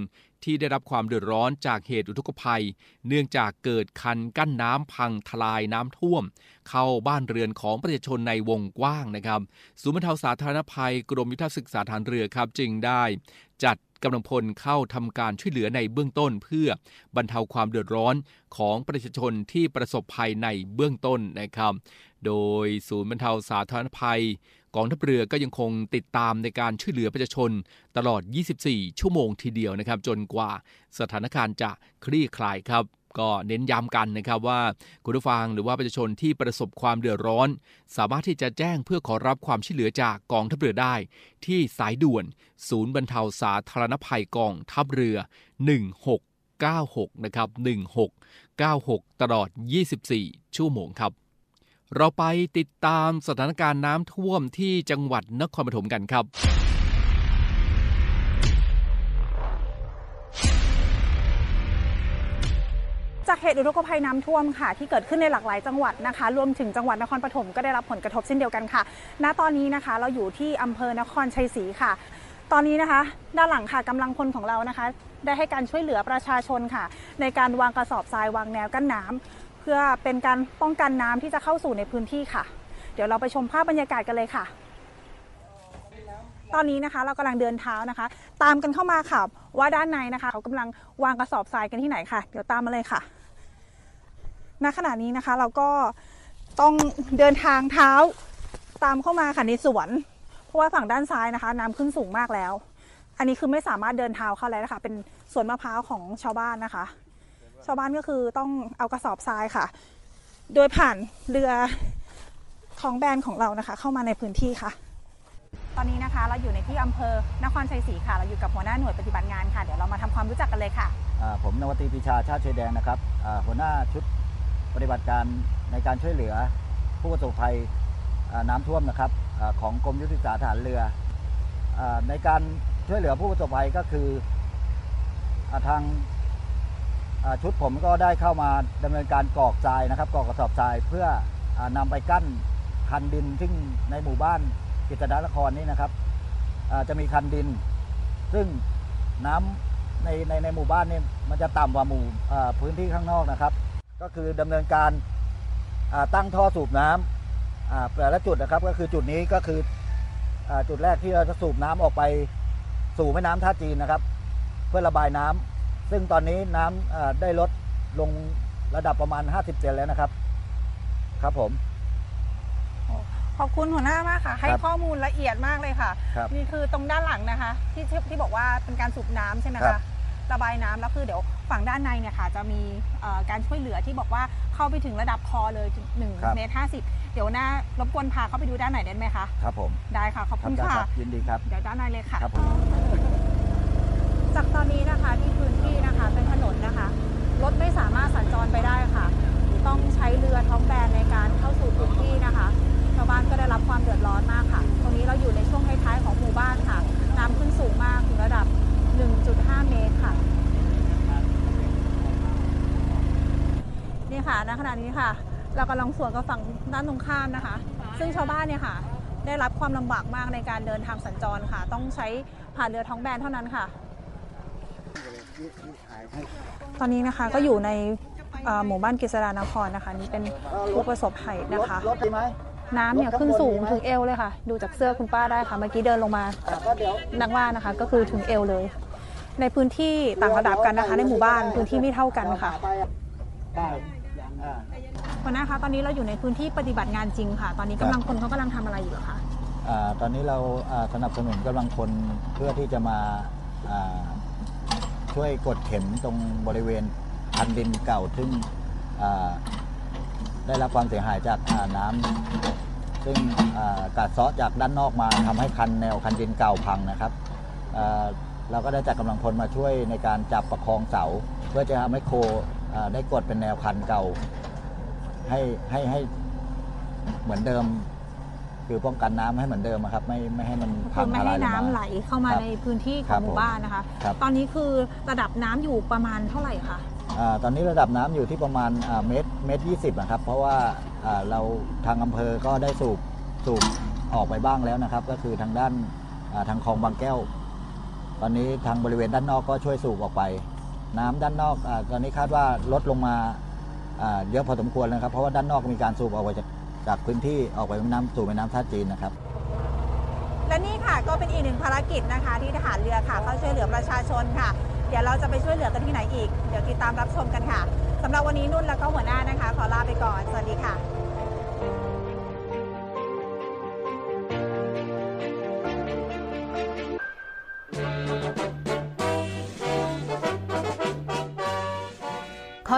D: ที่ได้รับความเดือดร้อนจากเหตุอุทกภัย เนื่องจากเกิดคันกั้นน้ำพังทลายน้ำท่วม เข้าบ้านเรือนของประชาชนในวงกว้างนะครับศูนย์บรรเทาสาธารณภัยกรมยุทธศึกษาฐานเรือครับจึงได้ จัดกำลังพลเข้าทำการช่วยเหลือในเบื้องต้น เพื่อบรรเทาความเดือดร้อนของประชาชนที่ประสบภัยในเบื้องต้นนะครับ โดยศูนย์บรรเทาสาธารณภัย กองทัพเรือก็ยังคงติดตามในการช่วยเหลือประชาชน ตลอด 24 ชั่วโมงทีเดียวนะครับ จนกว่าสถานการณ์จะคลี่คลายครับ ก็เน้นย้ำกันนะครับว่าคุณผู้ฟังหรือว่าประชาชนที่ประสบความเดือดร้อน สามารถที่จะแจ้งเพื่อขอรับความช่วยเหลือจากกองทัพเรือได้ ที่สายด่วน ศูนย์บรรเทาสาธารณภัยกองทัพเรือ 1696 นะครับ 1696 ตลอด 24 ชั่วโมงครับ เราไปติดตามสถานการณ์น้ำท่วมที่จังหวัดนครปฐมกันครับ
N: จากเหตุอุทกภัยน้ำท่วมค่ะ ที่เกิดขึ้นในหลากหลายจังหวัดนะคะ รวมถึงจังหวัดนครปฐมก็ได้รับผลกระทบเช่นเดียวกันค่ะ ณตอนนี้นะคะเราอยู่ที่อำเภอนครชัยศรีค่ะ ตอนนี้นะคะ ด้านหลังค่ะกำลังพลของเรานะคะ ได้ให้การช่วยเหลือประชาชนค่ะ ในการวางกระสอบทรายวางแนวกั้นน้ำ เพื่อเป็นการป้องกันน้ำที่จะเข้าสู่ในพื้นที่ค่ะ เดี๋ยวเราไปชมภาพบรรยากาศกันเลยค่ะ ตอนนี้นะคะเรากำลังเดินเท้านะคะ ตามกันเข้ามาค่ะ ว่าด้านในนะคะ เขากำลังวางกระสอบทรายกันที่ไหนค่ะ เดี๋ยวตามมาเลยค่ะณขณะนี้นะคะเราก็ต้องเดินทางเท้าตามเข้ามาค่ะในสวน เพราะว่าฝั่งด้านซ้ายนะคะ น้ำขึ้นสูงมากแล้ว อันนี้คือไม่สามารถเดินเท้าเข้าแล้วนะคะ เป็นสวนมะพร้าวของชาวบ้านนะคะ ชาวบ้านก็คือต้องเอากระสอบทรายค่ะ โดยผ่านเรือของแบรนด์ของเรานะคะ เข้ามาในพื้นที่ค่ะ ตอนนี้นะคะเราอยู่ในที่อำเภอนครชัยศรีค่ะ เราอยู่กับหัวหน้าหน่วยปฏิบัติงานค่ะ เดี๋ยวเรามาทำความรู้จักกันเลยค่ะ
O: ผมนวตีปรีชาชาติชายแดนนะครับอ่าหัวหน้าชุดปฏิบัติการในการช่วยเหลือ ผู้ประสบภัยอ่าน้ำท่วมนะครับอาของกรมยุทธศึกษาฐานเรืออาในการช่วยเหลือผู้ประสบภัยก็คืออาทาง ชุดผมก็ได้เข้ามาดำเนินการกรอกทรายนะครับกรอกกระสอบทรายเพื่ออานำไปกั้นคันดินซึ่งในหมู่บ้านกิจดานครนี่นะครับจะมีคันดิน ซึ่งน้ำในในในหมู่บ้านนี่มันจะต่ำกว่าหมู่พื้นที่ข้างนอกนะครับ ก็คือดำเนินการตั้งท่อสูบน้ำอ่าแต่ละจุดนะครับก็คือจุดนี้ก็คืออจุดแรกที่เราจะสูบน้ำออกไปสู่แม่น้ำท่าจีนนะครับ เพื่อระบายน้ำ ซึ่งตอนนี้น้ำอ่าได้ลดลงระดับประมาณ 50 เซนแล้วนะครับ ครับผม
N: ขอบคุณหัวหน้ามากค่ะ ให้
O: ครับ
N: ข้อมูลละเอียดมากเลยค่ะ
O: ครับ
N: นี่คือตรงด้านหลังนะคะ ที่ที่ที่บอกว่าเป็นการสูบน้ำใช่ไหม
O: ครั
N: คะ
O: บ
N: ระบายน้ำแล้วคือเดี๋ยวฝั่งด้านในเนี่ยค่ะ จะมีเอ่อการช่วยเหลือที่บอกว่าเข้าไปถึงระดับคอเลยหนึ่ง
O: ครับ
N: เมตรห้าสิบเดี๋ยวหน้ารบกวนพาเข้าไปดูด้านไหนได้ไหมคะ
O: ครับผม
N: ได้ค่ะ ขอบ
O: ครั
N: คุณ
O: ได้
N: ค่ะ
O: ครับยินดีครับ
N: เดี๋ยวด้านในเลยค่ะ
O: ครับผม
N: จากตอนนี้นะคะที่พื้นที่นะคะเป็นถนนนะคะรถไม่สามารถสัญจรไปได้ค่ะ ต้องใช้เรือท้องแบนในการเข้าสู่พื้นที่นะคะชาวบ้านก็ได้รับความเดือดร้อนมากค่ะ ตรงนี้เราอยู่ในช่วงท้ายๆของหมู่บ้านค่ะน้ำขึ้นสูงมากถึงระดับ 1.5 เมตรค่ะนี่ค่ะณขณะนี้ค่ะ เรากำลังสวนกับฝั่งด้านตรงข้ามนะคะ ซึ่งชาวบ้านเนี่ยค่ะ ได้รับความลำบากมากในการเดินทางสัญจรค่ะ ต้องใช้ผ่านเรือท้องแบนเท่านั้นค่ะ ตอนนี้นะคะก็อยู่ในเอ่อหมู่บ้านกฤษดานครนะคะ นี่เป็นผู้ประสบภัยนะคะ
O: รถดีไหม
N: น้ำเนี่ยขึ้นสูงถึงเอวเลยค่ะ ดูจากเสื้อคุณป้าได้ค่ะ เมื่อกี้เดินลงมานักว่านะคะ ก็คือถึงเอวเลย ในพื้นที่ต่างระดับกันนะคะ ในหมู่บ้านพื้นที่ไม่เท่ากันค่ะหัวหน้าคะตอนนี้เราอยู่ในพื้นที่ปฏิบัติงานจริงค่ะ ตอนนี้กำลังคนเขากำลังทำอะไรอยู่เหรอคะ
O: อาตอนนี้เราอ่าสนับสนุนกำลังคนเพื่อที่จะมาอ่า ช่วยกดเข็มตรงบริเวณคันดินเก่าซึ่งได้รับความเสียหายจากาน้ำซึ่งกัดเซาะจากด้านนอกมาทำให้คันแนวคันดินเก่าพังนะครับเราก็ได้จัดกำลังพลมาช่วยในการจับประคองเสา เพื่อจะทำให้โคได้กดเป็นแนวคันเก่า ให้ให้ให้เหมือนเดิม คือป้องกันน้ำให้เหมือนเดิมอะครับ ไม่ไม่ให้มัน
N: คื
O: พั
N: องไม่
O: ท
N: ให้
O: ลายลง
N: น้ำ
O: มา
N: ไหลเข้ามา
O: ครับ
N: ในพื้นที่ข
O: ครั
N: อง
O: บ
N: หมู่บ้านนะคะ
O: ครับ
N: ตอนนี้คือระดับน้ำอยู่ประมาณเท่าไหร่คะ
O: อ่าตอนนี้ระดับน้ำอยู่ที่ประมาณอ่าเมตรเมตรยี่สิบนะครับ เพราะว่าอ่าเราทางอำเภอก็ได้สูบสูบออกไปบ้างแล้วนะครับ ก็คือทางด้านอ่าทางคลองบางแก้ว ตอนนี้ทางบริเวณด้านนอกก็ช่วยสูบออกไป น้ำด้านนอกอาตอนนี้คาดว่าลดลงมาอ่าเยอะพอสมควรนะครับ เพราะว่าด้านนอกมีการสูบออกไปจาก จากพื้นที่ออกไปแม่น้ำสู่แม่น้ำท่าจีนนะครับ
N: และนี่ค่ะก็เป็นอีกหนึ่งภารกิจนะคะ ที่ทหารเรือค่ะ เข้าช่วยเหลือประชาชนค่ะ เดี๋ยวเราจะไปช่วยเหลือกันที่ไหนอีก เดี๋ยวติดตามรับชมกันค่ะสำหรับวันนี้นุ่นแล้วก็หัวหน้านะคะ ขอลาไปก่อน สวัสดีค่ะ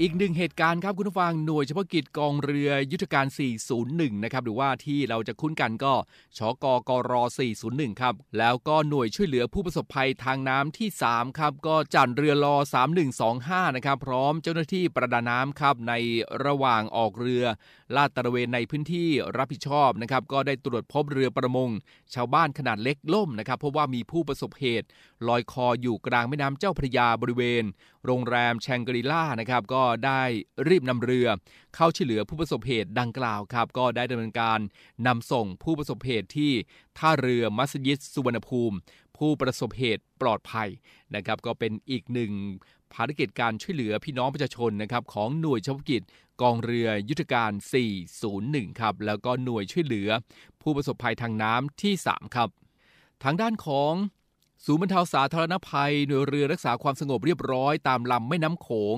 D: อีกหนึ่งเหตุการณ์ครับคุณผู้ฟังหน่วยเฉพาะกิจกองเรือยุทธการ 401 นะครับหรือว่าที่เราจะคุ้นกันก็ชกกร 401 ครับ แล้วก็หน่วยช่วยเหลือผู้ประสบภัยทางน้ำที่ 3 ครับ ก็จัดเรือรอ 3125 นะครับ พร้อมเจ้าหน้าที่ประดาน้ำครับในระหว่างออกเรือ ลาดตระเวนในพื้นที่รับผิดชอบนะครับก็ได้ตรวจพบเรือประมง ชาวบ้านขนาดเล็กล่มนะครับเพราะว่ามีผู้ประสบเหตุ ลอยคออยู่กลางแม่น้ำเจ้าพระยาบริเวณ โรงแรมแชงกรีล่านะครับก็ได้รีบนำเรือ เข้าช่วยเหลือผู้ประสบเหตุดังกล่าวครับก็ได้ดำเนินการนำส่งผู้ประสบเหตุที่ท่าเรือมัสยิดสุวรรณภูมิ ผู้ประสบเหตุปลอดภัยนะครับก็เป็นอีกหนึ่งภารกิจการช่วยเหลือพี่น้องประชาชนนะครับของหน่วยเฉพาะกิจ กองเรือยุทธการ 401 ครับ แล้วก็หน่วยช่วยเหลือ ผู้ประสบภัยทางน้ำที่ 3 ครับ ทางด้านของศูนย์บรรเทาสาธารณภัย หน่วยเรือรักษาความสงบเรียบร้อยตามลำแม่น้ำโขง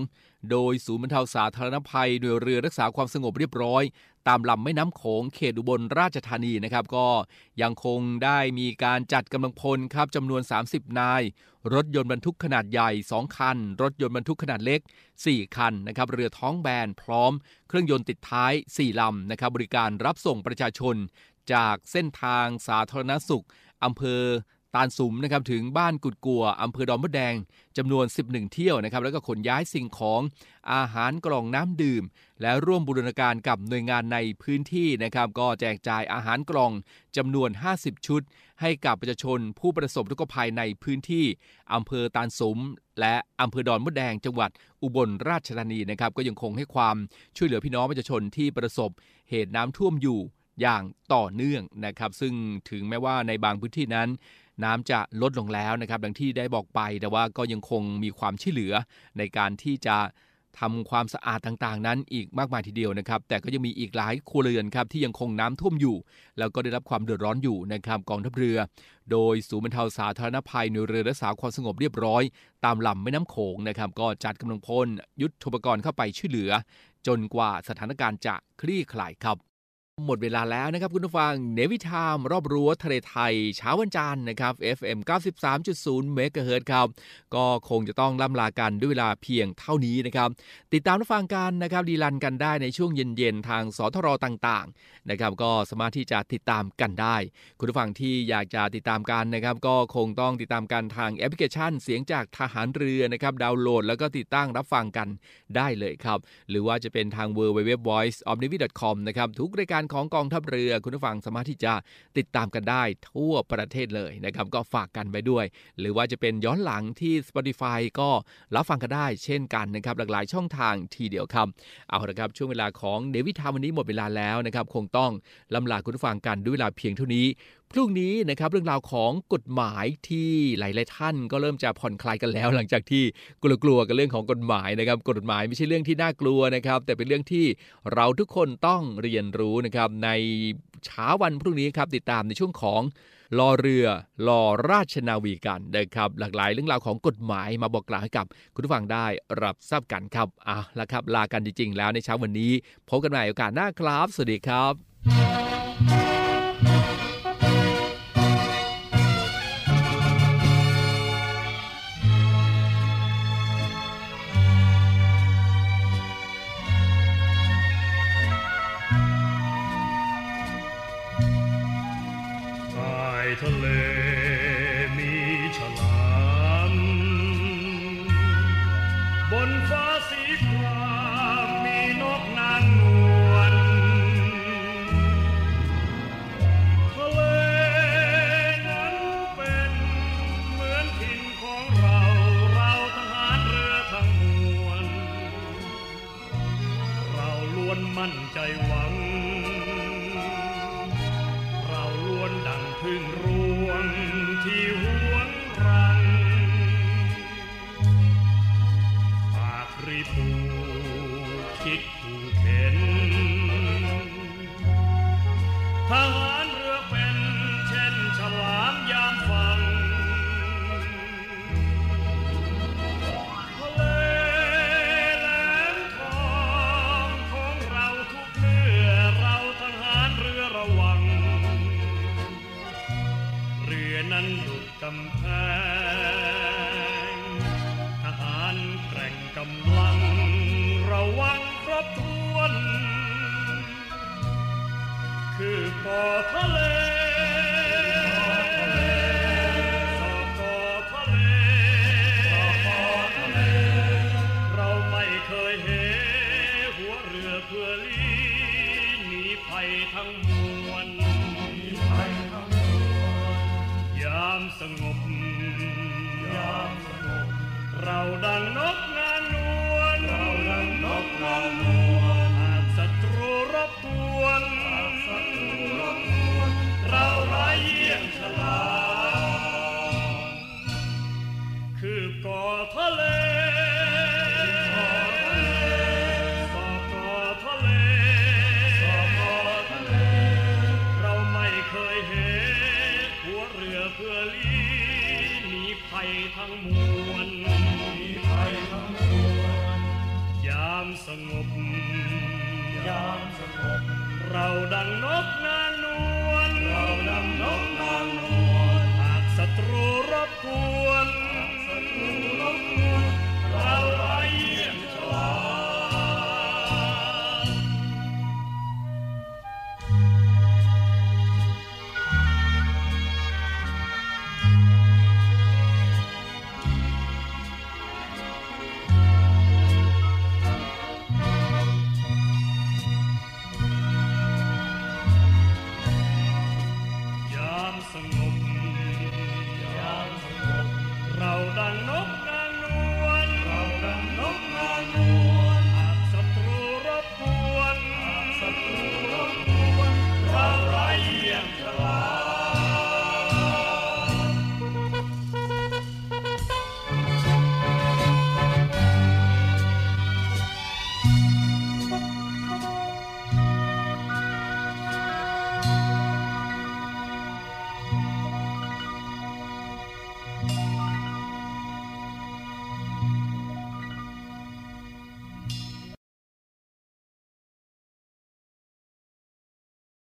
D: โดยศูนย์บรรเทาสาธารณภัยหน่วยเรือรักษาความสงบเรียบร้อย ตามลำแม่น้ำโขงเขตอุบลราชธานีนะครับ ก็ยังคงได้มีการจัดกำลังพลครับจำนวน 30 นาย รถยนต์บรรทุกขนาดใหญ่ 2 คัน รถยนต์บรรทุกขนาดเล็ก 4 คันนะครับเรือท้องแบนพร้อม เครื่องยนต์ติดท้าย 4 ลำนะครับบริการรับส่งประชาชน จากเส้นทางสาธารณสุขอำเภอ ตาลสุมนะครับถึงบ้านกุดกัวอำเภอดอนมดแดงจำนวน 11 เที่ยวนะครับแล้วก็ขนย้ายสิ่งของอาหารกล่องน้ำดื่ม และร่วมบูรณาการกับหน่วยงานในพื้นที่นะครับก็แจกจ่ายอาหารกล่องจำนวน 50 ชุด ให้กับประชาชนผู้ประสบทุกภัยในพื้นที่อำเภอตาลสุมและอำเภอดอนมดแดงจังหวัดอุบลราชธานีนะครับก็ยังคงให้ความช่วยเหลือพี่น้องประชาชนที่ประสบเหตุน้ำท่วมอยู่อย่างต่อเนื่องนะครับ ซึ่งถึงแม้ว่าในบางพื้นที่นั้น น้ำจะลดลงแล้วนะครับดังที่ได้บอกไป แต่ว่าก็ยังคงมีความช่วยเหลือในการที่จะทำความสะอาดต่างๆ นั้นอีกมากมายทีเดียวนะครับ แต่ก็ยังมีอีกหลายครัวเรือนครับที่ยังคงน้ำท่วมอยู่ แล้วก็ได้รับความเดือดร้อนอยู่นะครับกองทัพเรือ โดยศูนย์บรรเทาสาธารณภัยหน่วยเรือรักษาความสงบเรียบร้อย ตามลำแม่น้ำโขงนะครับ ก็จัดกำลังพลยุทธปกรณ์เข้าไปช่วยเหลือ จนกว่าสถานการณ์จะคลี่คลายครับ หมดเวลาแล้วนะครับคุณผู้ฟังเนวิทามรอบรั้วทะเลไทยเช้าวันจันทร์นะครับ FM 93.0เมกะเฮิรตครับ ก็คงจะต้องล่ำลากันด้วยเวลาเพียงเท่านี้นะครับ ติดตามรับฟังกันนะครับดีลันกันได้ในช่วงเย็นๆ ทางสทรต่างๆนะครับก็สามารถที่จะติดตามกันได้ คุณผู้ฟังที่อยากจะติดตามกันนะครับก็คงต้องติดตามกันทางแอปพลิเคชัน เสียงจากทหารเรือนะครับดาวน์โหลด แล้วก็ติดตั้งรับฟังกันได้เลยครับหรือว่าจะเป็นทาง w w w v o i c e o f n a v y c o m นะครับทุกรายการของกองทัพเรือ คุณผู้ฟังสามารถที่จะติดตามกันได้ทั่วประเทศเลยนะครับก็ฝากกันไปด้วย หรือว่าจะเป็นย้อนหลังที่ Spotify ก็รับฟังกันได้เช่นกันนะครับหลากหลายช่องทางทีเดียวครับเอาละครับช่วงเวลาของเดวิทามวันนี้หมดเวลาแล้วนะครับคงต้องลำลาคุณผู้ฟังกันด้วยเวลาเพียงเท่านี้พรุ่งนี้นะครับเรื่องราวของกฎหมายที่หลายๆท่านก็เริ่มจะผ่อนคลายกันแล้ว หลังจากที่กลัวๆกันเรื่องของกฎหมายนะครับ กฎหมายไม่ใช่เรื่องที่น่ากลัวนะครับ แต่เป็นเรื่องที่เราทุกคนต้องเรียนรู้นะครับในเช้าวันพรุ่งนี้ครับติดตามในช่วงของรอเรือรอราชนาวีกันนะครับ หลากหลายเรื่องราวของกฎหมายมาบอกกล่าวให้กับคุณผู้ฟังได้รับทราบกันครับอะแล้วครับลากันจริงๆ แล้วในเช้าวันนี้พบกันใหม่โอกาสหน้าครับ สวัสดีครับ
C: เรา งบ ยามสงบ เราดังนกนานวลเราดังนกนานวลหากศัตรูรบกวน